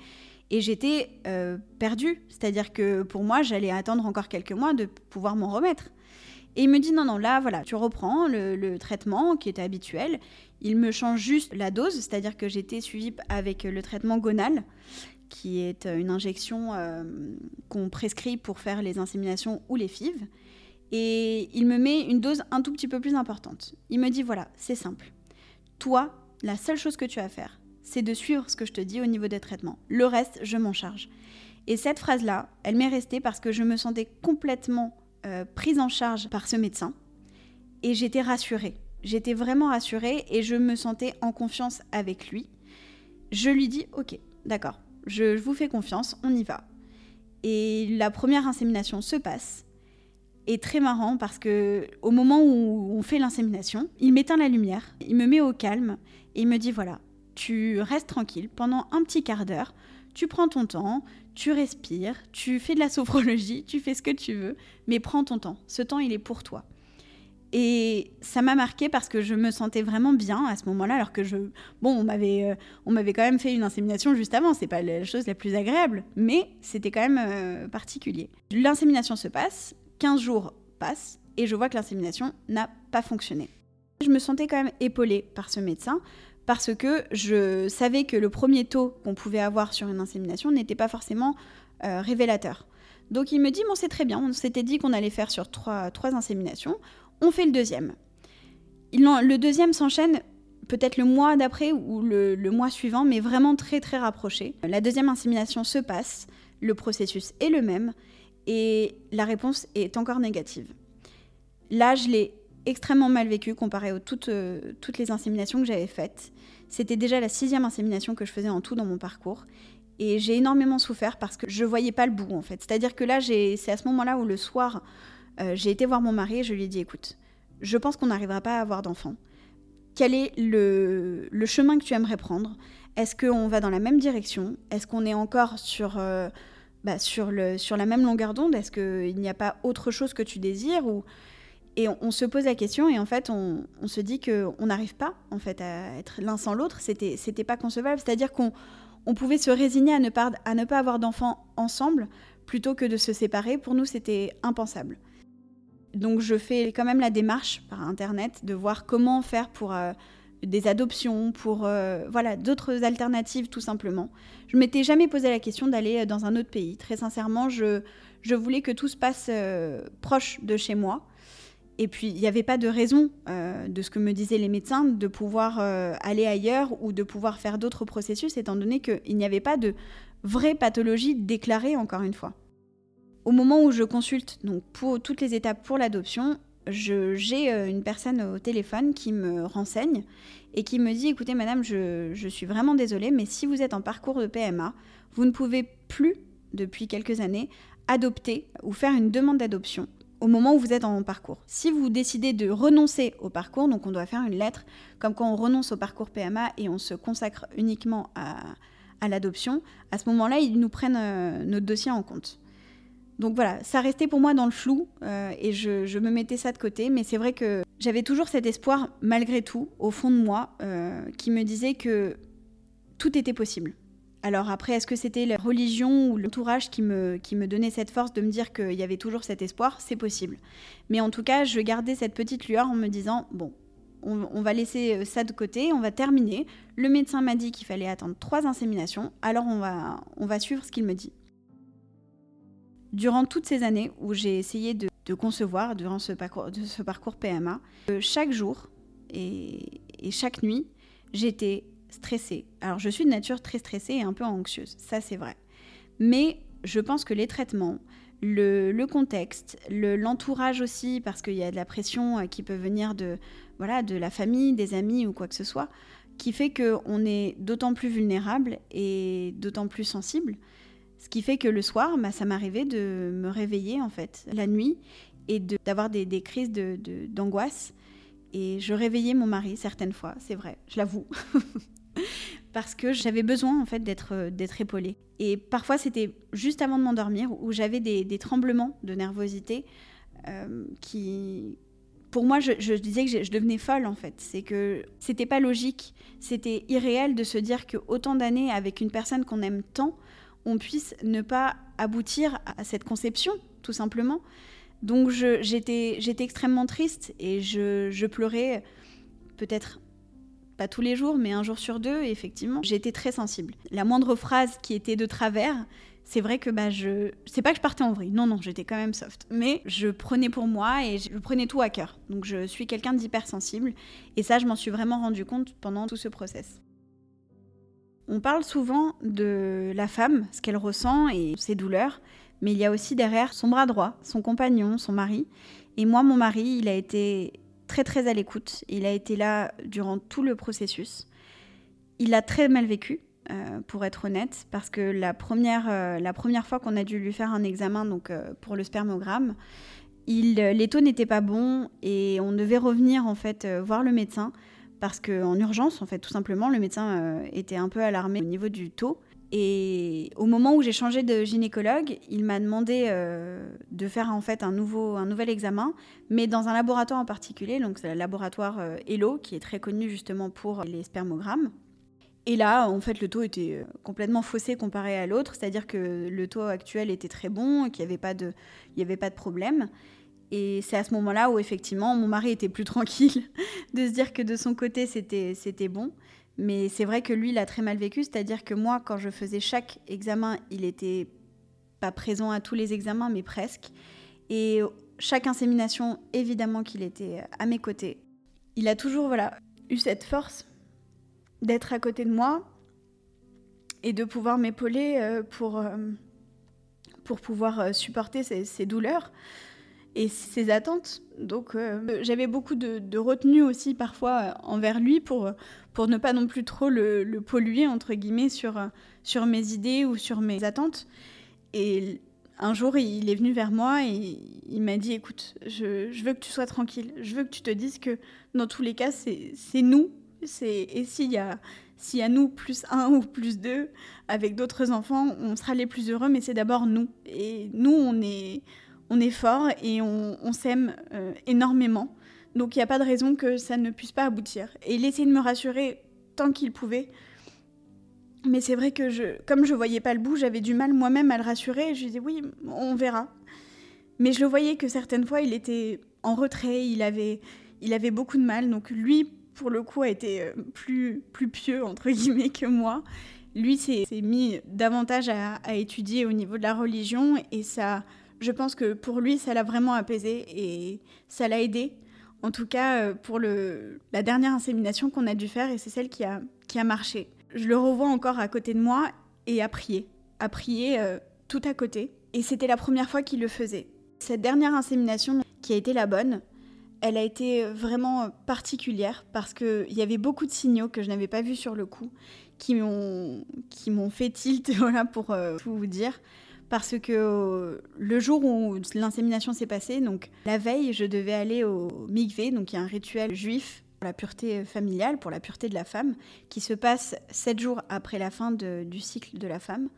et j'étais euh, perdue. C'est-à-dire que pour moi, j'allais attendre encore quelques mois de pouvoir m'en remettre. Et il me dit, non, non, là, voilà, tu reprends le, traitement qui était habituel. Il me change juste la dose, c'est-à-dire que j'étais suivie avec le traitement gonal qui est une injection euh, qu'on prescrit pour faire les inséminations ou les FIV et il me met une dose un tout petit peu plus importante. Il me dit voilà, c'est simple. Toi, la seule chose que tu as à faire, c'est de suivre ce que je te dis au niveau des traitements. Le reste, je m'en charge. Et cette phrase-là, elle m'est restée parce que je me sentais complètement euh, prise en charge par ce médecin et j'étais rassurée. J'étais vraiment rassurée et je me sentais en confiance avec lui. Je lui dis ok, d'accord, je vous fais confiance, on y va. Et la première insémination se passe est très marrant parce que au moment où on fait l'insémination, il m'éteint la lumière, il me met au calme et il me dit voilà, tu restes tranquille pendant un petit quart d'heure, tu prends ton temps, tu respires, tu fais de la sophrologie, tu fais ce que tu veux, mais prends ton temps. Ce temps, il est pour toi. Et ça m'a marqué parce que je me sentais vraiment bien à ce moment-là, alors que je. Bon, on m'avait, euh, on m'avait quand même fait une insémination juste avant, c'est pas la chose la plus agréable, mais c'était quand même euh, particulier. L'insémination se passe, 15 jours passent, et je vois que l'insémination n'a pas fonctionné. Je me sentais quand même épaulée par ce médecin parce que je savais que le premier taux qu'on pouvait avoir sur une insémination n'était pas forcément euh, révélateur. Donc il me dit, bon c'est très bien, on s'était dit qu'on allait faire sur trois, trois inséminations, on fait le deuxième. le deuxième s'enchaîne peut-être le mois d'après ou le, mois suivant, mais vraiment très très rapproché. La deuxième insémination se passe, le processus est le même, et la réponse est encore négative. Là, je l'ai extrêmement mal vécu comparé toutes, euh, toutes les inséminations que j'avais faites. C'était déjà la sixième insémination que je faisais en tout dans mon parcours. Et j'ai énormément souffert parce que je voyais pas le bout en fait. C'est-à-dire que là, c'est à ce moment-là où le soir, euh, j'ai été voir mon mari et je lui ai dit écoute, je pense qu'on n'arrivera pas à avoir d'enfants. Quel est le, chemin que tu aimerais prendre? Est-ce qu'on va dans la même direction? Est-ce qu'on est encore sur, euh, bah, sur, le, sur la même longueur d'onde Est-ce qu'il n'y a pas autre chose que tu désires ou... Et on, se pose la question et en fait on, se dit qu'on n'arrive pas en fait à être l'un sans l'autre. C'était, c'était pas concevable. C'est-à-dire qu'on on pouvait se résigner à ne pas, à ne pas avoir d'enfants ensemble plutôt que de se séparer. Pour nous, c'était impensable. Donc je fais quand même la démarche par Internet de voir comment faire pour euh, des adoptions, pour euh, voilà d'autres alternatives tout simplement. Je m'étais jamais posé la question d'aller dans un autre pays. Très sincèrement, je, je voulais que tout se passe euh, proche de chez moi. Et puis, il n'y avait pas de raison, euh, de ce que me disaient les médecins, de pouvoir euh, aller ailleurs ou de pouvoir faire d'autres processus, étant donné qu'il n'y avait pas de vraie pathologie déclarée, encore une fois. Au moment où je consulte donc pour toutes les étapes pour l'adoption, j'ai euh, une personne au téléphone qui me renseigne et qui me dit écoutez madame, je, suis vraiment désolée, mais si vous êtes en parcours de PMA, vous ne pouvez plus, depuis quelques années, adopter ou faire une demande d'adoption au moment où vous êtes en parcours. Si vous décidez de renoncer au parcours, donc on doit faire une lettre comme quand on renonce au parcours PMA et on se consacre uniquement à, l'adoption, à ce moment-là, ils nous prennent euh, notre dossier en compte. Donc voilà, ça restait pour moi dans le flou euh, et je, me mettais ça de côté, mais c'est vrai que j'avais toujours cet espoir, malgré tout, au fond de moi, euh, qui me disait que tout était possible. Alors après, est-ce que c'était la religion ou l'entourage qui me, qui me donnait cette force de me dire qu'il y avait toujours cet espoir? C'est possible. Mais en tout cas, je gardais cette petite lueur en me disant, bon, on, va laisser euh, ça de côté, on va terminer. Le médecin m'a dit qu'il fallait attendre trois inséminations, alors on va, on va suivre ce qu'il me dit. Durant toutes ces années où j'ai essayé de, concevoir, durant ce parcours, de ce parcours PMA, euh, chaque jour et, et chaque nuit, j'étais stressée. Alors je suis de nature très stressée et un peu anxieuse, ça c'est vrai. Mais je pense que les traitements, le, contexte, l'entourage aussi, parce qu'il y a de la pression euh, qui peut venir de, voilà, de la famille, des amis ou quoi que ce soit, qui fait qu'on est d'autant plus vulnérable et d'autant plus sensible. Ce qui fait que le soir, bah, ça m'arrivait de me réveiller en fait la nuit et d'avoir des, des, crises d'angoisse. De, et je réveillais mon mari certaines fois, c'est vrai, je l'avoue. parce que j'avais besoin en fait d'être euh, d'être épaulée. Et parfois c'était juste avant de m'endormir où j'avais des, tremblements de nervosité euh, qui, pour moi, je, disais que je, devenais folle en fait. C'est que c'était pas logique, c'était irréel de se dire que autant d'années avec une personne qu'on aime tant, on puisse ne pas aboutir à cette conception, tout simplement. Donc j'étais extrêmement triste et je, je pleurais peut-être pas tous les jours, mais un jour sur deux, effectivement, j'étais très sensible. La moindre phrase qui était de travers, c'est vrai que bah, je. C'est pas que je partais en vrille, non, non, j'étais quand même soft. Mais je prenais pour moi et je prenais tout à cœur. Donc je suis quelqu'un d'hypersensible. Et ça, je m'en suis vraiment rendu compte pendant tout ce process. On parle souvent de la femme, ce qu'elle ressent et ses douleurs, mais il y a aussi derrière son bras droit, son compagnon, son mari. Et moi, mon mari, il a été très très à l'écoute. Il a été là durant tout le processus. Il a très mal vécu, euh, pour être honnête, parce que la première, euh, la première fois qu'on a dû lui faire un examen donc, euh, pour le spermogramme, il, les taux n'étaient pas bons et on devait revenir en fait voir le médecin parce qu'en urgence, en fait, tout simplement, le médecin était un peu alarmé au niveau du taux. Et au moment où j'ai changé de gynécologue, il m'a demandé euh, de faire en fait un, nouveau, un nouvel examen, mais dans un laboratoire en particulier, donc c'est le laboratoire euh, ELO, qui est très connu justement pour les spermogrammes. Et là, en fait, le taux était euh, complètement faussé comparé à l'autre, c'est-à-dire que le taux actuel était très bon, qu'il n'y avait, avait pas de problème. Et c'est à ce moment-là où effectivement mon mari était plus tranquille de se dire que de son côté c'était, c'était bon. Mais c'est vrai que lui, il a très mal vécu, c'est-à-dire que moi, quand je faisais chaque examen, il était pas présent à tous les examens, mais presque. Et chaque insémination, évidemment qu'il était à mes côtés. Il a toujours voilà, eu cette force d'être à côté de moi et de pouvoir m'épauler euh, pour, euh, pour pouvoir euh, supporter ces, douleurs et ses attentes. Donc j'avais beaucoup de, retenue aussi parfois envers lui pour, pour ne pas non plus trop le, polluer, entre guillemets, sur, sur mes idées ou sur mes attentes. Et un jour, il est venu vers moi et il m'a dit, écoute, je, veux que tu sois tranquille, je veux que tu te dises que dans tous les cas, c'est nous. Et s'il y a... Y a nous plus un ou plus deux avec d'autres enfants, on sera les plus heureux, mais c'est d'abord nous. Et nous, on est, on est fort et on, s'aime euh, énormément. Donc il n'y a pas de raison que ça ne puisse pas aboutir. Et il essayait de me rassurer tant qu'il pouvait. Mais c'est vrai que je, comme je voyais pas le bout, j'avais du mal moi-même à le rassurer. Je disais oui, on verra. Mais je le voyais que certaines fois, il était en retrait, il avait, il avait beaucoup de mal. Donc lui, pour le coup, a été euh, plus, plus pieux, entre guillemets, que moi. Lui s'est mis davantage à, à, étudier au niveau de la religion et ça, je pense que pour lui, ça l'a vraiment apaisé et ça l'a aidé en tout cas, euh, pour le, la dernière insémination qu'on a dû faire, et c'est celle qui a, qui a marché. Je le revois encore à côté de moi et à prier. À prier euh, tout à côté. Et c'était la première fois qu'il le faisait. Cette dernière insémination, qui a été la bonne, elle a été vraiment particulière parce qu'il y avait beaucoup de signaux que je n'avais pas vus sur le coup qui m'ont fait tilt, voilà, pour euh, tout vous dire parce que euh, le jour où l'insémination s'est passée, donc la veille, je devais aller au mikvé, donc il y a un rituel juif pour la pureté familiale, pour la pureté de la femme, qui se passe sept jours après la fin du cycle de la femme.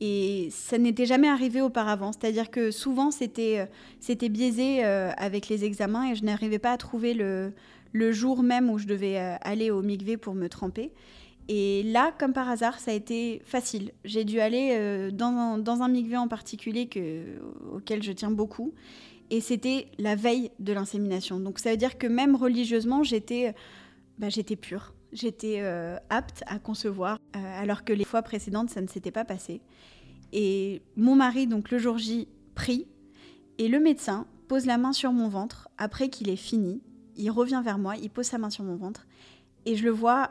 Et ça n'était jamais arrivé auparavant. C'est-à-dire que souvent, c'était, euh, biaisé euh, avec les examens et je n'arrivais pas à trouver le, le, jour même où je devais aller au mikvé pour me tremper. Et là, comme par hasard, ça a été facile. J'ai dû aller euh, dans, un, dans un en particulier que, auquel je tiens beaucoup. Et c'était la veille de l'insémination. Donc ça veut dire que même religieusement, j'étais bah, j'étais pure. J'étais euh, apte à concevoir, euh, alors que les fois précédentes, ça ne s'était pas passé. Et mon mari, donc le jour J, prie. Et le médecin pose la main sur mon ventre. Après qu'il ait fini, il revient vers moi, il pose sa main sur mon ventre. Et je le vois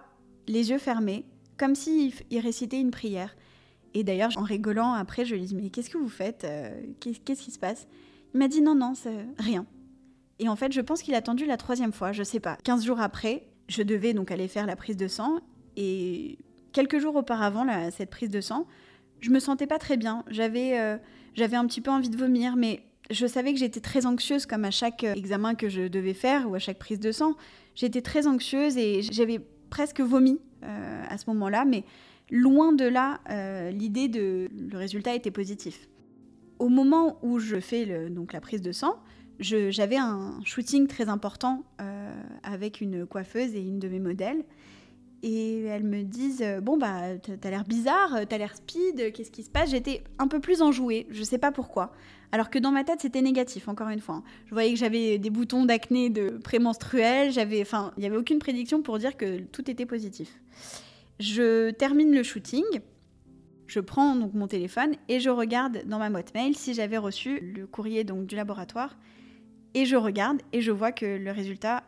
les yeux fermés, comme s'il il récitait une prière. Et d'ailleurs, en rigolant, après, je lui dis Mais qu'est-ce que vous faites euh, Qu'est-ce qui se passe? Il m'a dit Non, non, c'est rien. Et en fait, je pense qu'il a attendu la troisième fois, je sais pas. 15 jours après, je devais donc aller faire la prise de sang. Et quelques jours auparavant, cette prise de sang, je me sentais pas très bien. J'avais euh, j'avais un petit peu envie de vomir, mais je savais que j'étais très anxieuse, comme à chaque euh, examen que je devais faire ou à chaque prise de sang. J'étais très anxieuse et j'avais presque vomi euh, à ce moment-là, mais loin de là, euh, l'idée de le résultat était positif. Au moment où je fais donc la prise de sang, j'avais un shooting très important euh, avec une coiffeuse et une de mes modèles. Et elles me disent Bon, bah, t'as l'air bizarre, t'as l'air speed, qu'est-ce qui se passe? J'étais un peu plus enjouée, je sais pas pourquoi. Alors que dans ma tête, c'était négatif, encore une fois. Je voyais que j'avais des boutons d'acné de prémenstruel, j'avais, enfin, il n'y avait aucune prédiction pour dire que tout était positif. Je termine le shooting, je prends donc mon téléphone et je regarde dans ma boîte mail si j'avais reçu le courrier donc du laboratoire et je regarde et je vois que le résultat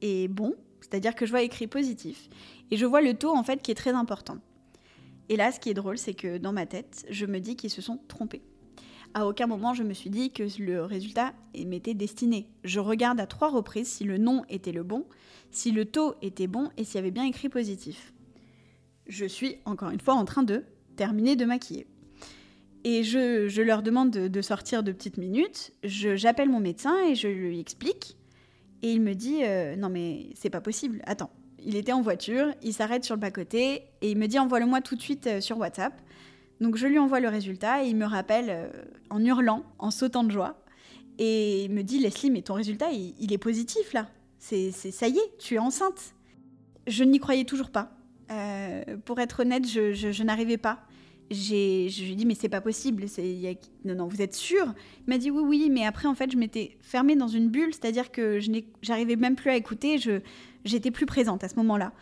est bon, c'est-à-dire que je vois écrit positif et je vois le taux en fait qui est très important. Et là, ce qui est drôle, c'est que dans ma tête, je me dis qu'ils se sont trompés. À aucun moment je me suis dit que le résultat m'était destiné. Je regarde à trois reprises si le nom était le bon, si le taux était bon et s'il y avait bien écrit positif. Je suis encore une fois en train de terminer de maquiller. Et je, leur demande de, sortir de petites minutes. J'appelle mon médecin et je lui explique. Et il me dit euh, Non, mais c'est pas possible. Attends, il était en voiture, il s'arrête sur le bas-côté et il me dit envoie-le-moi tout de suite euh, sur WhatsApp. Donc je lui envoie le résultat et il me rappelle euh, en hurlant, en sautant de joie. Et il me dit Leslie, mais ton résultat, il, est positif là. C'est, ça y est, tu es enceinte. Je n'y croyais toujours pas. Euh, pour être honnête, je, n'arrivais pas. Je lui ai dit mais c'est pas possible. Non non, vous êtes sûr? Il m'a dit oui oui, mais après en fait je m'étais fermée dans une bulle, c'est-à-dire que je j'arrivais même plus à écouter. Je, j'étais plus présente à ce moment-là.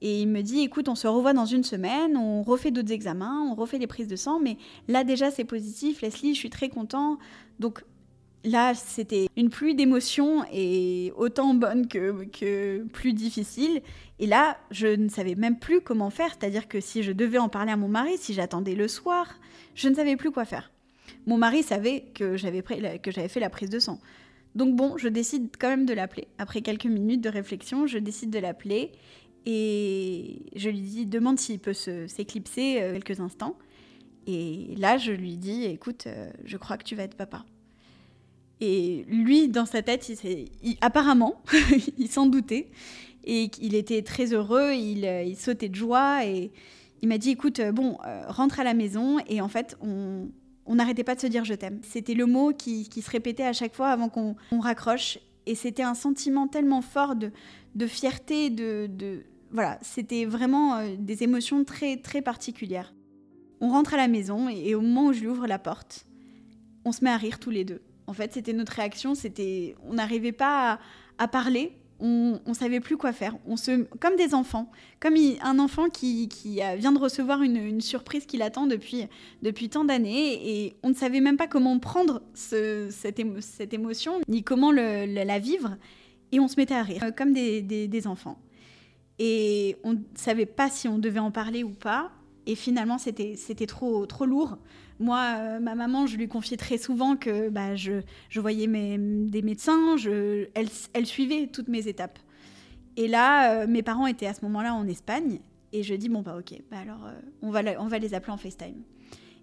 Et il me dit, écoute, on se revoit dans une semaine, on refait d'autres examens, on refait les prises de sang, mais là déjà c'est positif, Leslie, je suis très content. Donc là, c'était une pluie d'émotions et autant bonne que, plus difficile. Et là, je ne savais même plus comment faire, c'est-à-dire que si je devais en parler à mon mari, si j'attendais le soir, je ne savais plus quoi faire. Mon mari savait que j'avais fait la prise de sang. Donc bon, je décide quand même de l'appeler. Après quelques minutes de réflexion, je décide de l'appeler et je lui dis, demande s'il peut s'éclipser euh, quelques instants. Et là, je lui dis, écoute, euh, je crois que tu vas être papa. Et lui, dans sa tête, apparemment, il s'en doutait. Et il était très heureux, il, euh, sautait de joie. Et il m'a dit, écoute, bon, rentre à la maison. Et en fait, on, n'arrêtait pas de se dire je t'aime. C'était le mot qui, se répétait à chaque fois avant qu'on raccroche. Et c'était un sentiment tellement fort de, fierté, de, voilà, c'était vraiment euh, des émotions très très particulières. On rentre à la maison et, au moment où je lui ouvre la porte, on se met à rire tous les deux. En fait, c'était notre réaction, c'était on n'arrivait pas à, parler, on, ne savait plus quoi faire. On se, comme des enfants, comme un enfant qui, vient de recevoir une, surprise qui l'attend depuis, depuis tant d'années et on ne savait même pas comment prendre cette, émotion ni comment la vivre et on se mettait à rire euh, comme des, enfants. Et on ne savait pas si on devait en parler ou pas. Et finalement, c'était trop, trop lourd. Moi, euh, ma maman, je lui confiais très souvent que bah, je, je voyais mes, des médecins, je, elle, elle, suivait toutes mes étapes. Et là, euh, mes parents étaient à ce moment-là en Espagne, et je dis bon bah ok, bah alors euh, on, va on va les appeler en FaceTime.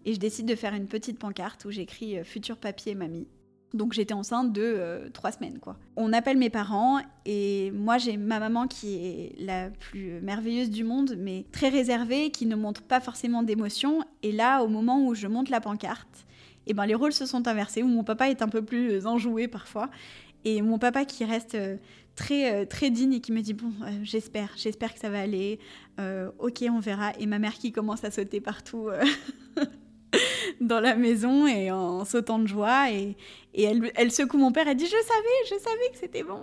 Et je décide de faire une petite pancarte où j'écris futur papier mamie. Donc j'étais enceinte de euh, trois semaines, quoi. On appelle mes parents et moi j'ai ma maman qui est la plus merveilleuse du monde, mais très réservée, qui ne montre pas forcément d'émotion. Et là, au moment où je monte la pancarte, et eh ben les rôles se sont inversés. Où mon papa est un peu plus enjoué parfois, et mon papa qui reste euh, très euh, très digne et qui me dit bon j'espère j'espère que ça va aller ok on verra et ma mère qui commence à sauter partout dans la maison et en sautant de joie. Et, elle, elle, secoue mon père, elle dit Je savais, je savais que c'était bon.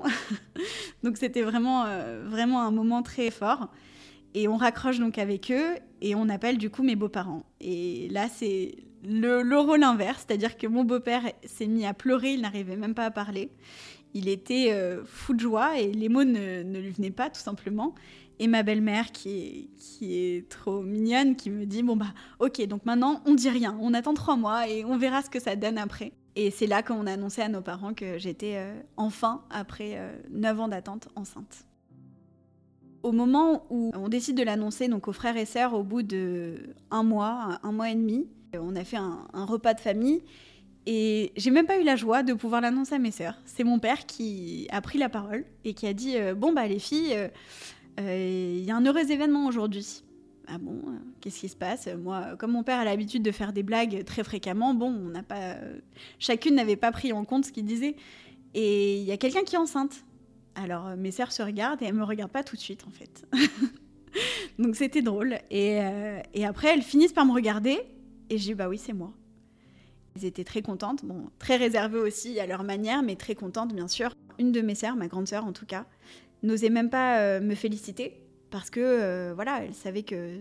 donc c'était vraiment, euh, vraiment un moment très fort. Et on raccroche donc avec eux et on appelle du coup mes beaux-parents. Et là, c'est le, le, rôle inverse, c'est-à-dire que mon beau-père s'est mis à pleurer, il n'arrivait même pas à parler. Il était euh, fou de joie et les mots ne, ne, lui venaient pas tout simplement et ma belle-mère qui est, qui est trop mignonne, qui me dit bon bah ok donc maintenant on dit rien, on attend trois mois et on verra ce que ça donne après. Et c'est là qu'on a annoncé à nos parents que j'étais euh, enfin, après euh, neuf ans d'attente, enceinte. Au moment où on décide de l'annoncer donc aux frères et sœurs, au bout de un mois, un mois et demi, on a fait un, repas de famille et j'ai même pas eu la joie de pouvoir l'annoncer à mes sœurs. C'est mon père qui a pris la parole et qui a dit euh, bon bah les filles, euh, il y a un heureux événement aujourd'hui. Ah bon, euh, qu'est-ce qui se passe? Moi, comme mon père a l'habitude de faire des blagues très fréquemment, bon, on n'a pas, chacune n'avait pas pris en compte ce qu'il disait. Et il y a quelqu'un qui est enceinte. Alors euh, mes sœurs se regardent et elles me regardent pas tout de suite en fait. Donc c'était drôle. Et, et, après elles finissent par me regarder et j'ai dit bah oui c'est moi. Elles étaient très contentes, bon très réservées aussi à leur manière, mais très contentes bien sûr. Une de mes sœurs, ma grande sœur en tout cas, n'osait même pas euh, me féliciter parce que euh, voilà, elle savait que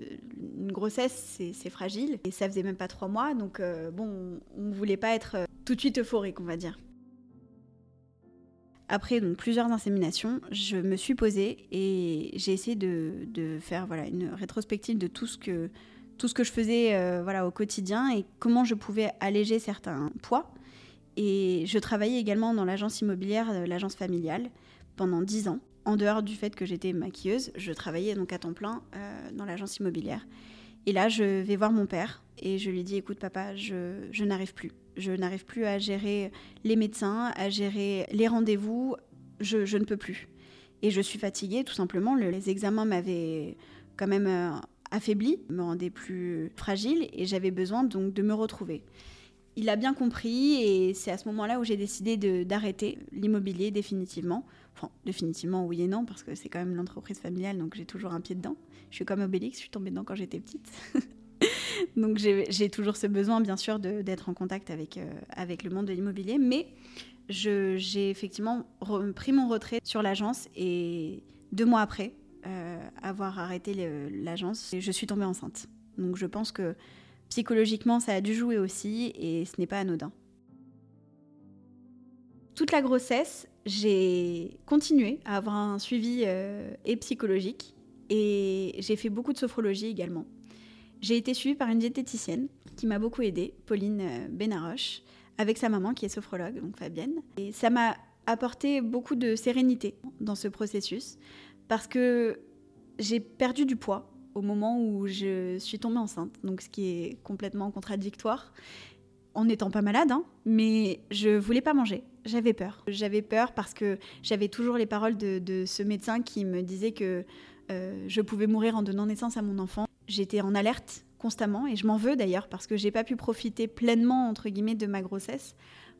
une grossesse c'est fragile et ça faisait même pas trois mois, donc euh, bon, on ne voulait pas être tout de suite euphorique, on va dire. Après donc plusieurs inséminations, je me suis posée et j'ai essayé de, faire voilà une rétrospective de tout ce que tout ce que je faisais voilà au quotidien et comment je pouvais alléger certains poids. Et je travaillais également dans l'agence immobilière, l'agence familiale, pendant dix ans en dehors du fait que j'étais maquilleuse, je travaillais donc à temps plein euh, dans l'agence immobilière. Et là, je vais voir mon père et je lui dis écoute, papa, je, n'arrive plus. Je n'arrive plus à gérer les médecins, à gérer les rendez-vous. Je, ne peux plus. Et je suis fatiguée, tout simplement. les examens m'avaient quand même euh, affaibli, me rendaient plus fragile et j'avais besoin donc de me retrouver. Il a bien compris et c'est à ce moment-là où j'ai décidé d'arrêter l'immobilier définitivement. Enfin, définitivement, oui et non, parce que c'est quand même l'entreprise familiale, donc j'ai toujours un pied dedans. Je suis comme Obélix, je suis tombée dedans quand j'étais petite. donc j'ai toujours ce besoin, bien sûr, d'être en contact avec, euh, avec le monde de l'immobilier. Mais j'ai effectivement pris mon retrait sur l'agence et deux mois après euh, avoir arrêté l'agence, je suis tombée enceinte. Donc je pense que psychologiquement, ça a dû jouer aussi et ce n'est pas anodin. Toute la grossesse, j'ai continué à avoir un suivi euh, et psychologique et j'ai fait beaucoup de sophrologie également. J'ai été suivie par une diététicienne qui m'a beaucoup aidée, Pauline euh, Benaroche, avec sa maman qui est sophrologue, donc Fabienne. Et ça m'a apporté beaucoup de sérénité dans ce processus parce que j'ai perdu du poids au moment où je suis tombée enceinte, donc ce qui est complètement contradictoire en n'étant pas malade, hein, mais je voulais pas manger. J'avais peur. J'avais peur parce que j'avais toujours les paroles de, ce médecin qui me disait que euh, je pouvais mourir en donnant naissance à mon enfant. J'étais en alerte constamment et je m'en veux d'ailleurs parce que j'ai pas pu profiter pleinement entre guillemets de ma grossesse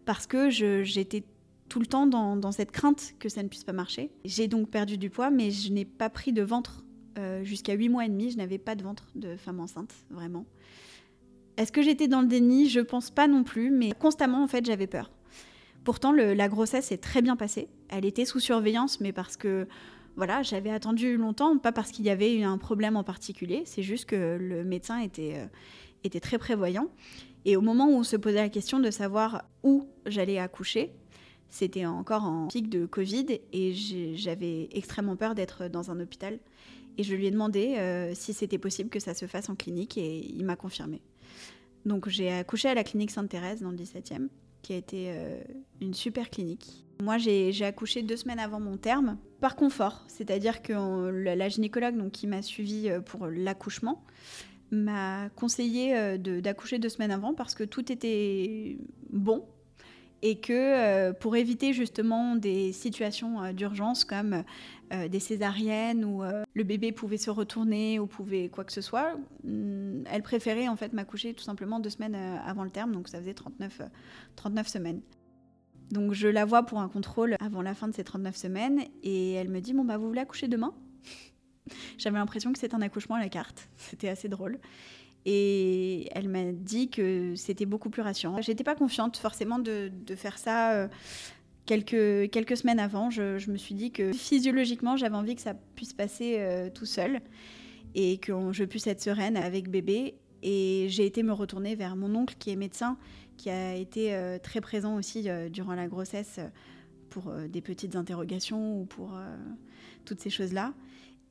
parce que j'étais tout le temps dans, cette crainte que ça ne puisse pas marcher. J'ai donc perdu du poids, mais je n'ai pas pris de ventre euh, jusqu'à 8 mois et demi. Je n'avais pas de ventre de femme enceinte, vraiment. Est-ce que j'étais dans le déni? Je pense pas non plus, mais constamment en fait j'avais peur. Pourtant, la grossesse est très bien passée. Elle était sous surveillance, mais parce que voilà, j'avais attendu longtemps, pas parce qu'il y avait un problème en particulier, c'est juste que le médecin était, euh, très prévoyant. Et au moment où on se posait la question de savoir où j'allais accoucher, c'était encore en pic de Covid et j'avais extrêmement peur d'être dans un hôpital. Et je lui ai demandé euh, si c'était possible que ça se fasse en clinique et il m'a confirmé. Donc j'ai accouché à la clinique Sainte-Thérèse dans le 17e, qui a été euh, une super clinique. Moi, j'ai accouché deux semaines avant mon terme, par confort, c'est-à-dire que la, gynécologue donc, qui m'a suivie euh, pour l'accouchement m'a conseillé d'accoucher deux semaines avant parce que tout était bon et que euh, pour éviter justement des situations euh, d'urgence comme euh, des césariennes où le bébé pouvait se retourner ou pouvait quoi que ce soit, mm, elle préférait en fait m'accoucher tout simplement deux semaines avant le terme, donc ça faisait 39, 39 semaines. Donc je la vois pour un contrôle avant la fin de ces 39 semaines et elle me dit bon bah vous voulez accoucher demain? J'avais l'impression que c'était un accouchement à la carte, c'était assez drôle. Et elle m'a dit que c'était beaucoup plus rassurant. J'étais pas confiante forcément de, faire ça euh, quelques, quelques semaines avant. Je, me suis dit que physiologiquement, j'avais envie que ça puisse passer euh, tout seul et que je puisse être sereine avec bébé. Et j'ai été me retourner vers mon oncle qui est médecin, qui a été euh, très présent aussi durant la grossesse pour des petites interrogations ou pour toutes ces choses-là.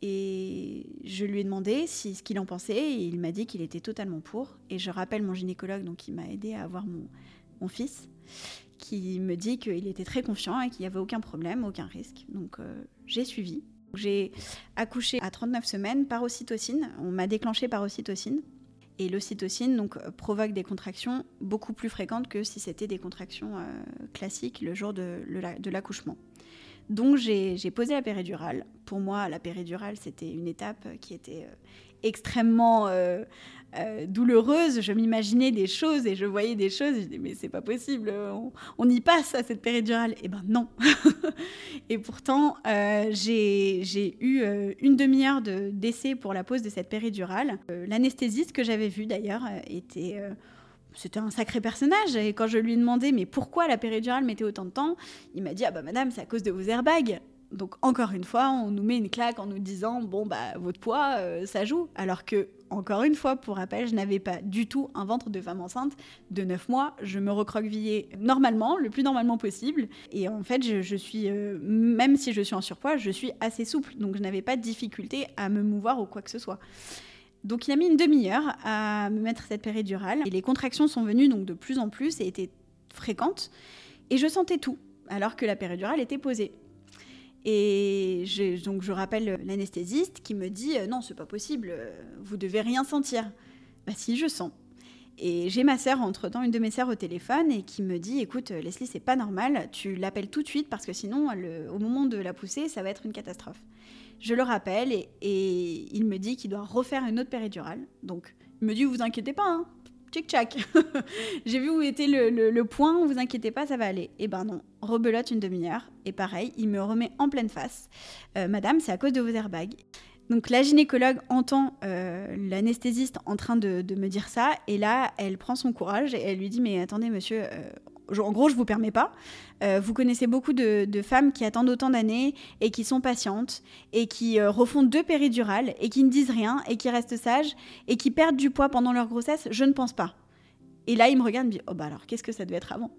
Et je lui ai demandé si, ce qu'il en pensait et il m'a dit qu'il était totalement pour. Et je rappelle mon gynécologue donc, qui m'a aidé à avoir mon fils, qui me dit qu'il était très confiant et qu'il n'y avait aucun problème, aucun risque. Donc euh, j'ai suivi. J'ai accouché à 39 semaines par ocytocine. On m'a déclenché par ocytocine. Et l'ocytocine donc, provoque des contractions beaucoup plus fréquentes que si c'était des contractions euh, classiques le jour de, l'accouchement. Donc j'ai posé la péridurale. Pour moi, la péridurale, c'était une étape qui était euh, extrêmement euh, euh, douloureuse. Je m'imaginais des choses et je voyais des choses. je disais, mais c'est pas possible, on, y passe à cette péridurale. Eh ben non. et pourtant, j'ai eu une demi-heure d'essai pour la pose de cette péridurale. L'anesthésiste que j'avais vu d'ailleurs était c'était un sacré personnage. Et quand je lui ai demandé, mais pourquoi la péridurale mettait autant de temps, il m'a dit, ah bah madame, c'est à cause de vos airbags. Donc encore une fois, on nous met une claque en nous disant, bon bah votre poids, euh, ça joue. Alors que, encore une fois, pour rappel, je n'avais pas du tout un ventre de femme enceinte de 9 mois. Je me recroquevillais normalement, le plus normalement possible. Et en fait, je, suis, euh, même si je suis en surpoids, je suis assez souple. Donc je n'avais pas de difficulté à me mouvoir ou quoi que ce soit. Donc il a mis une demi-heure à me mettre cette péridurale et les contractions sont venues donc de plus en plus et étaient fréquentes et je sentais tout alors que la péridurale était posée. Et je, donc je rappelle l'anesthésiste qui me dit euh, non c'est pas possible, euh, vous devez rien sentir. Bah si je sens. Et j'ai ma sœur, entre-temps, une de mes sœurs au téléphone, et qui me dit Écoute, Leslie, c'est pas normal, tu l'appelles tout de suite parce que sinon, au moment de la pousser, ça va être une catastrophe. Je le rappelle, et, et il me dit qu'il doit refaire une autre péridurale. Donc, il me dit Vous inquiétez pas, hein, tchic-tchac. J'ai vu où était le, point, vous inquiétez pas, ça va aller. Et eh ben non, rebelote une demi-heure. Et pareil, il me remet en pleine face. Euh, madame, c'est à cause de vos airbags. Donc la gynécologue entend euh, l'anesthésiste en train de, me dire ça, et là, elle prend son courage et elle lui dit, mais attendez, monsieur, euh, en gros, je vous permets pas. Euh, vous connaissez beaucoup de, femmes qui attendent autant d'années et qui sont patientes et qui refont deux péridurales et qui ne disent rien et qui restent sages et qui perdent du poids pendant leur grossesse. Je ne pense pas. Et là, il me regarde et me dit, oh bah alors, qu'est-ce que ça devait être avant?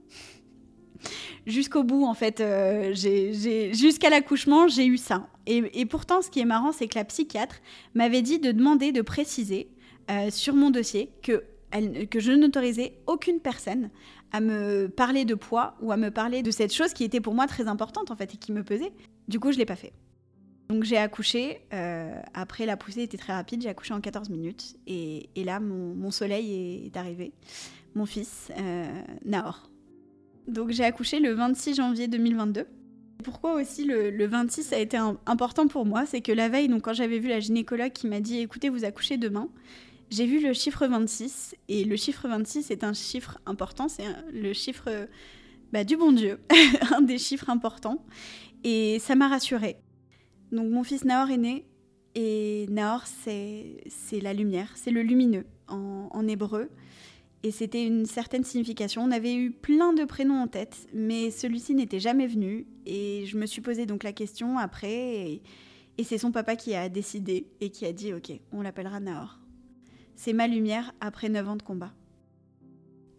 Jusqu'au bout, en fait, euh, jusqu'à l'accouchement, j'ai eu ça. Et, pourtant, ce qui est marrant, c'est que la psychiatre m'avait dit de demander de préciser euh, sur mon dossier que, que je n'autorisais aucune personne à me parler de poids ou à me parler de cette chose qui était pour moi très importante, en fait, et qui me pesait. Du coup, je l'ai pas fait. Donc j'ai accouché, euh, après la poussée était très rapide, j'ai accouché en 14 minutes et, là mon, soleil est, arrivé, mon fils, Nahor. Donc j'ai accouché le 26 janvier 2022. Pourquoi aussi le, 26 a été important pour moi, c'est que la veille, donc quand j'avais vu la gynécologue qui m'a dit écoutez, vous accouchez demain, j'ai vu le chiffre 26 et le chiffre 26 est un chiffre important, c'est le chiffre bah, du bon Dieu, un des chiffres importants et ça m'a rassurée. Donc mon fils Nahor est né et Nahor c'est la lumière, c'est le lumineux en hébreu et c'était une certaine signification. On avait eu plein de prénoms en tête, mais celui-ci n'était jamais venu. Et je me suis posé donc la question après, et, c'est son papa qui a décidé et qui a dit Ok, on l'appellera Nahor. C'est ma lumière après 9 ans de combat.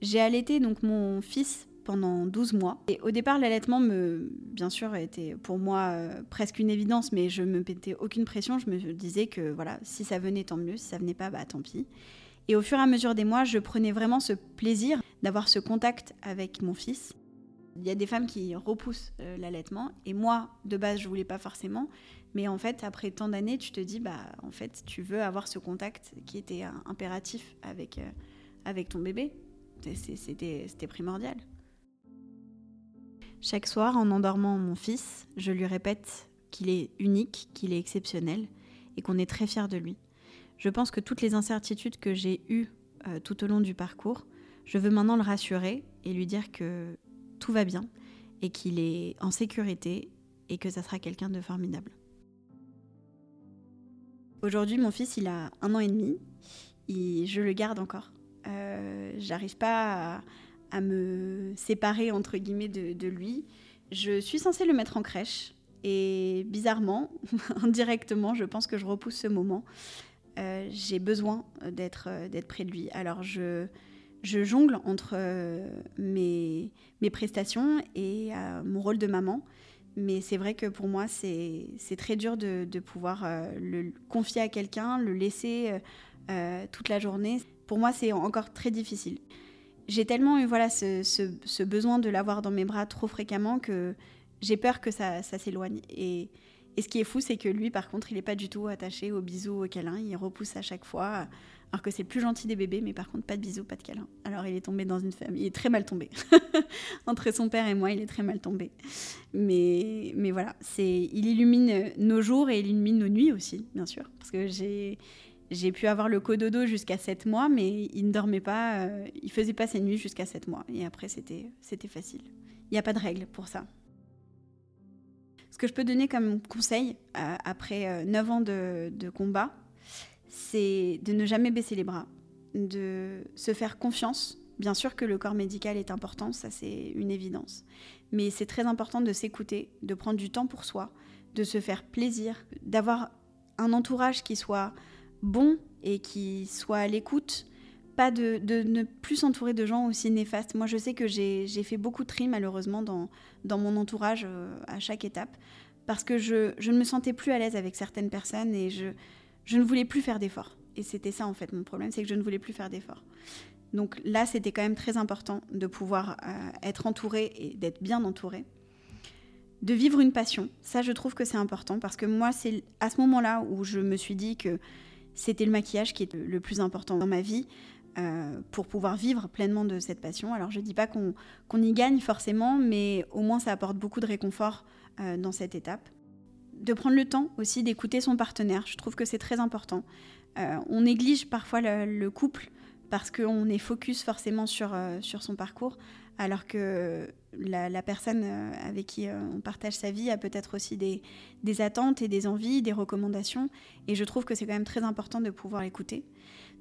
J'ai allaité donc mon fils pendant 12 mois. Et au départ, l'allaitement, me, bien sûr, était pour moi euh, presque une évidence, mais je me mettais aucune pression. Je me disais que voilà, si ça venait, tant mieux. Si ça venait pas, bah tant pis. Et au fur et à mesure des mois, je prenais vraiment ce plaisir d'avoir ce contact avec mon fils. Il y a des femmes qui repoussent euh, l'allaitement et moi, de base, je voulais pas forcément. Mais en fait, après tant d'années, tu te dis, bah, en fait, tu veux avoir ce contact qui était impératif avec, euh, avec ton bébé. C'était primordial. Chaque soir, en endormant mon fils, je lui répète qu'il est unique, qu'il est exceptionnel et qu'on est très fier de lui. Je pense que toutes les incertitudes que j'ai eues euh, tout au long du parcours, je veux maintenant le rassurer et lui dire que tout va bien et qu'il est en sécurité et que ça sera quelqu'un de formidable. Aujourd'hui, mon fils, il a un an et demi. Je le garde encore. Euh, J'arrive pas à, me séparer, entre guillemets, de, lui. Je suis censée le mettre en crèche. Et bizarrement, indirectement, je pense que je repousse ce moment. Euh, j'ai besoin d'être euh, près de lui. Alors je, je jongle entre euh, mes, mes prestations et mon rôle de maman. Mais c'est vrai que pour moi, c'est très dur de, de pouvoir le confier à quelqu'un, le laisser toute la journée. Pour moi, c'est encore très difficile. J'ai tellement eu voilà, ce, ce, ce besoin de l'avoir dans mes bras trop fréquemment que j'ai peur que ça, ça s'éloigne. Et, et ce qui est fou, c'est que lui, par contre, il n'est pas du tout attaché aux bisous, aux câlins. Il repousse à chaque fois. Alors que c'est le plus gentil des bébés, mais par contre, pas de bisous, pas de câlins. Alors il est tombé dans une famille. Il est très mal tombé. Entre son père et moi, il est très mal tombé. Mais, mais voilà, c'est, il illumine nos jours et il illumine nos nuits aussi, bien sûr. Parce que j'ai, j'ai pu avoir le cododo jusqu'à 7 mois, mais il ne dormait pas. Euh, il faisait pas ses nuits jusqu'à 7 mois. Et après, c'était, c'était facile. Il n'y a pas de règle pour ça. Ce que je peux donner comme conseil euh, après 9 euh, ans de, combat, c'est de ne jamais baisser les bras, de se faire confiance. Bien sûr que le corps médical est important, ça c'est une évidence. Mais c'est très important de s'écouter, de prendre du temps pour soi, de se faire plaisir, d'avoir un entourage qui soit bon et qui soit à l'écoute, pas de, ne plus s'entourer de gens aussi néfastes. Moi, je sais que j'ai fait beaucoup de tri, malheureusement, dans, dans mon entourage euh, à chaque étape, parce que je, je, ne me sentais plus à l'aise avec certaines personnes et je, je ne voulais plus faire d'efforts. Et c'était ça, en fait, mon problème, c'est que je ne voulais plus faire d'efforts. Donc là, c'était quand même très important de pouvoir euh, être entouré et d'être bien entouré. De vivre une passion, ça, je trouve que c'est important, parce que moi, c'est à ce moment-là où je me suis dit que c'était le maquillage qui était le plus important dans ma vie. Euh, pour pouvoir vivre pleinement de cette passion. Alors je ne dis pas qu'on y gagne forcément, mais au moins ça apporte beaucoup de réconfort euh, dans cette étape. De prendre le temps aussi d'écouter son partenaire, je trouve que c'est très important. Euh, on néglige parfois le, couple parce qu'on est focus forcément sur, sur son parcours, alors que la, personne avec qui on partage sa vie a peut-être aussi des, attentes et des envies, des recommandations, et je trouve que c'est quand même très important de pouvoir l'écouter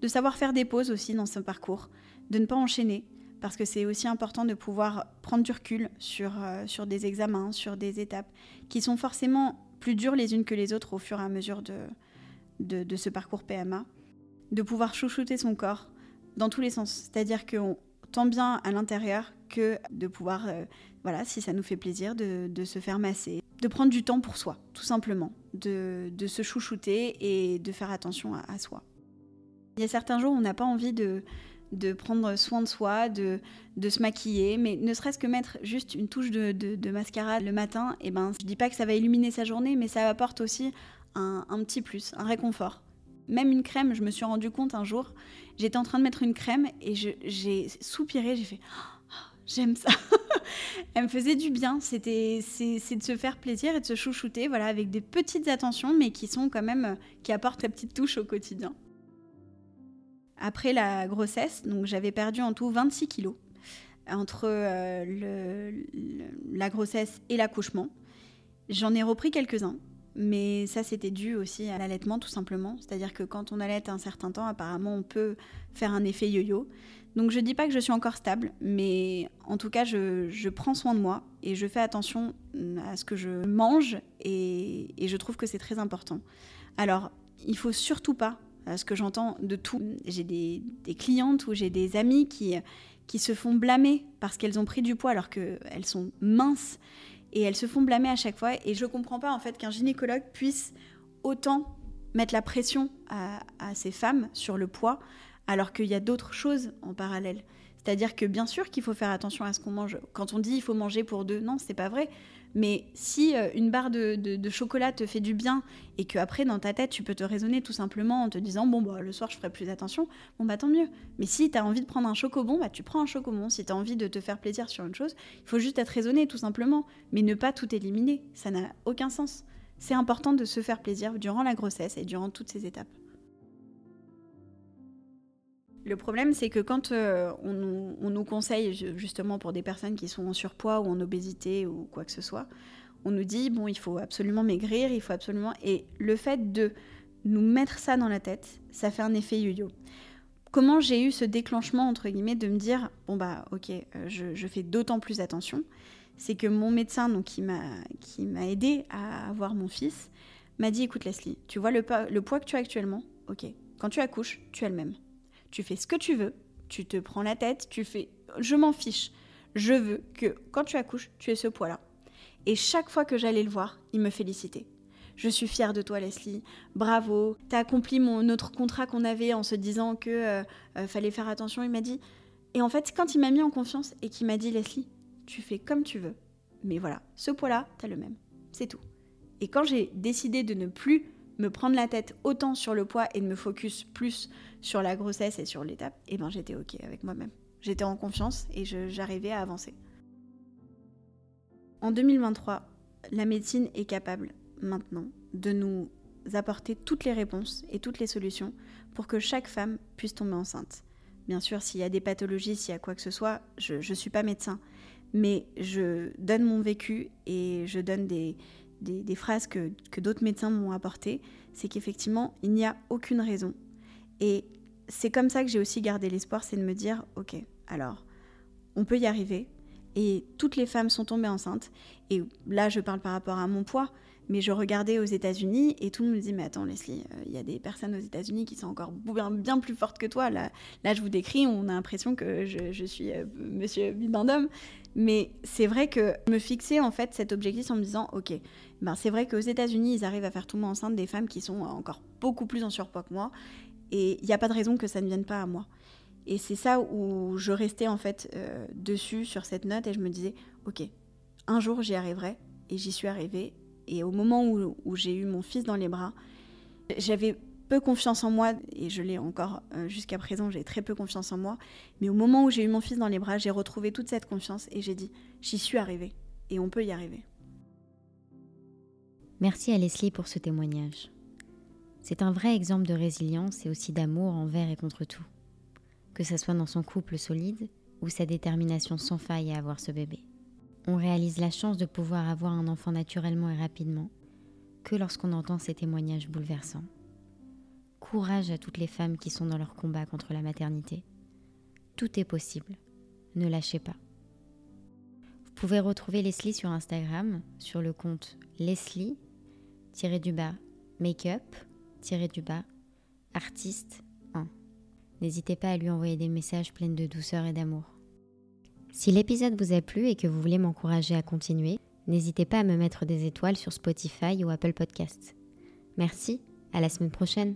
de savoir faire des pauses aussi dans ce parcours, de ne pas enchaîner, parce que c'est aussi important de pouvoir prendre du recul sur, euh, sur des examens, sur des étapes qui sont forcément plus dures les unes que les autres au fur et à mesure de, de, ce parcours PMA, de pouvoir chouchouter son corps dans tous les sens, c'est-à-dire qu'on tant bien à l'intérieur que de pouvoir, euh, voilà, si ça nous fait plaisir, de, se faire masser, de prendre du temps pour soi, tout simplement, de, se chouchouter et de faire attention à soi. Il y a certains jours où on n'a pas envie de, prendre soin de soi, de, se maquiller, mais ne serait-ce que mettre juste une touche de, mascara le matin, et eh ben, je dis pas que ça va illuminer sa journée, mais ça apporte aussi un, petit plus, un réconfort. Même une crème, je me suis rendu compte un jour, j'étais en train de mettre une crème et j'ai soupiré, j'ai fait j'aime ça. Elle me faisait du bien, c'était c'est de se faire plaisir et de se chouchouter, voilà, avec des petites attentions, mais qui sont quand même qui apportent la petite touche au quotidien. Après la grossesse, donc j'avais perdu en tout 26 kilos entre euh, la grossesse et l'accouchement. J'en ai repris quelques-uns, mais ça c'était dû aussi à l'allaitement tout simplement. C'est-à-dire que quand on allait un certain temps, apparemment on peut faire un effet yo-yo. Donc je dis pas que je suis encore stable, mais en tout cas je, je, prends soin de moi et je fais attention à ce que je mange et, et je trouve que c'est très important. Alors il faut surtout pas ce que j'entends de tout. J'ai des, clientes ou j'ai des amies qui, qui se font blâmer parce qu'elles ont pris du poids alors qu'elles sont minces et elles se font blâmer à chaque fois. Et je comprends pas en fait qu'un gynécologue puisse autant mettre la pression à, à ces femmes sur le poids alors qu'il y a d'autres choses en parallèle. C'est-à-dire que bien sûr qu'il faut faire attention à ce qu'on mange. Quand on dit il faut manger pour deux, non, c'est pas vrai. Mais si euh, une barre de, chocolat te fait du bien et que après dans ta tête tu peux te raisonner tout simplement en te disant bon bah le soir je ferai plus attention, bon bah tant mieux. Mais si tu as envie de prendre un chocobon, bah tu prends un chocobon. Si tu as envie de te faire plaisir sur une chose, il faut juste être raisonné tout simplement, mais ne pas tout éliminer, ça n'a aucun sens. C'est important de se faire plaisir durant la grossesse et durant toutes ces étapes. Le problème, c'est que quand euh, on, nous conseille, justement pour des personnes qui sont en surpoids ou en obésité ou quoi que ce soit, on nous dit, bon, il faut absolument maigrir, il faut absolument... Et le fait de nous mettre ça dans la tête, ça fait un effet yo-yo. Comment j'ai eu ce déclenchement, entre guillemets, de me dire, bon, bah, ok, euh, je, fais d'autant plus attention, c'est que mon médecin, donc, qui m'a aidé à avoir mon fils, m'a dit, écoute Leslie, tu vois le, le poids que tu as actuellement, ok, quand tu accouches, tu as le même tu fais ce que tu veux, tu te prends la tête, tu fais je m'en fiche. Je veux que quand tu accouches, tu aies ce poids-là. Et chaque fois que j'allais le voir, il me félicitait. Je suis fière de toi, Leslie. Bravo. T'as accompli mon autre contrat qu'on avait en se disant que euh, euh, fallait faire attention. Il m'a dit. Et en fait, quand il m'a mis en confiance et qu'il m'a dit, Leslie, tu fais comme tu veux. Mais voilà, ce poids-là, t'as le même. C'est tout. Et quand j'ai décidé de ne plus me prendre la tête autant sur le poids et de me focus plus sur la grossesse et sur l'étape, et eh ben j'étais ok avec moi-même. J'étais en confiance et j'arrivais à avancer. En 2023, la médecine est capable maintenant de nous apporter toutes les réponses et toutes les solutions pour que chaque femme puisse tomber enceinte. Bien sûr, s'il y a des pathologies, s'il y a quoi que ce soit, je ne suis pas médecin, mais je donne mon vécu et je donne des, des, phrases que, que d'autres médecins m'ont apportées, c'est qu'effectivement, il n'y a aucune raison. Et c'est comme ça que j'ai aussi gardé l'espoir, c'est de me dire, ok, alors, on peut y arriver. Et toutes les femmes sont tombées enceintes. Et là, je parle par rapport à mon poids, mais je regardais aux États-Unis et tout le monde me dit Mais attends, Leslie, euh, il y a des personnes aux États-Unis qui sont encore bien, plus fortes que toi. Là, là, je vous décris, on a l'impression que je, suis euh, monsieur Bibendum. Mais c'est vrai que me fixer en fait cet objectif en me disant Ok, ben, c'est vrai qu'aux États-Unis, ils arrivent à faire tomber enceinte des femmes qui sont encore beaucoup plus en surpoids que moi. Et il n'y a pas de raison que ça ne vienne pas à moi. Et c'est ça où je restais en fait euh, dessus sur cette note et je me disais Ok, un jour j'y arriverai. Et j'y suis arrivée et au moment où, j'ai eu mon fils dans les bras, j'avais peu confiance en moi, et je l'ai encore euh, jusqu'à présent, j'ai très peu confiance en moi. Mais au moment où j'ai eu mon fils dans les bras, j'ai retrouvé toute cette confiance et j'ai dit, j'y suis arrivée, et on peut y arriver. Merci à Leslie pour ce témoignage. C'est un vrai exemple de résilience et aussi d'amour envers et contre tout. Que ce soit dans son couple solide ou sa détermination sans faille à avoir ce bébé. On réalise la chance de pouvoir avoir un enfant naturellement et rapidement que lorsqu'on entend ces témoignages bouleversants. Courage à toutes les femmes qui sont dans leur combat contre la maternité. Tout est possible. Ne lâchez pas. Vous pouvez retrouver Leslie sur Instagram sur le compte Leslie-du-bas make-up-du-bas artiste 1. N'hésitez pas à lui envoyer des messages pleins de douceur et d'amour. Si l'épisode vous a plu et que vous voulez m'encourager à continuer, n'hésitez pas à me mettre des étoiles sur Spotify ou Apple Podcasts. Merci, à la semaine prochaine.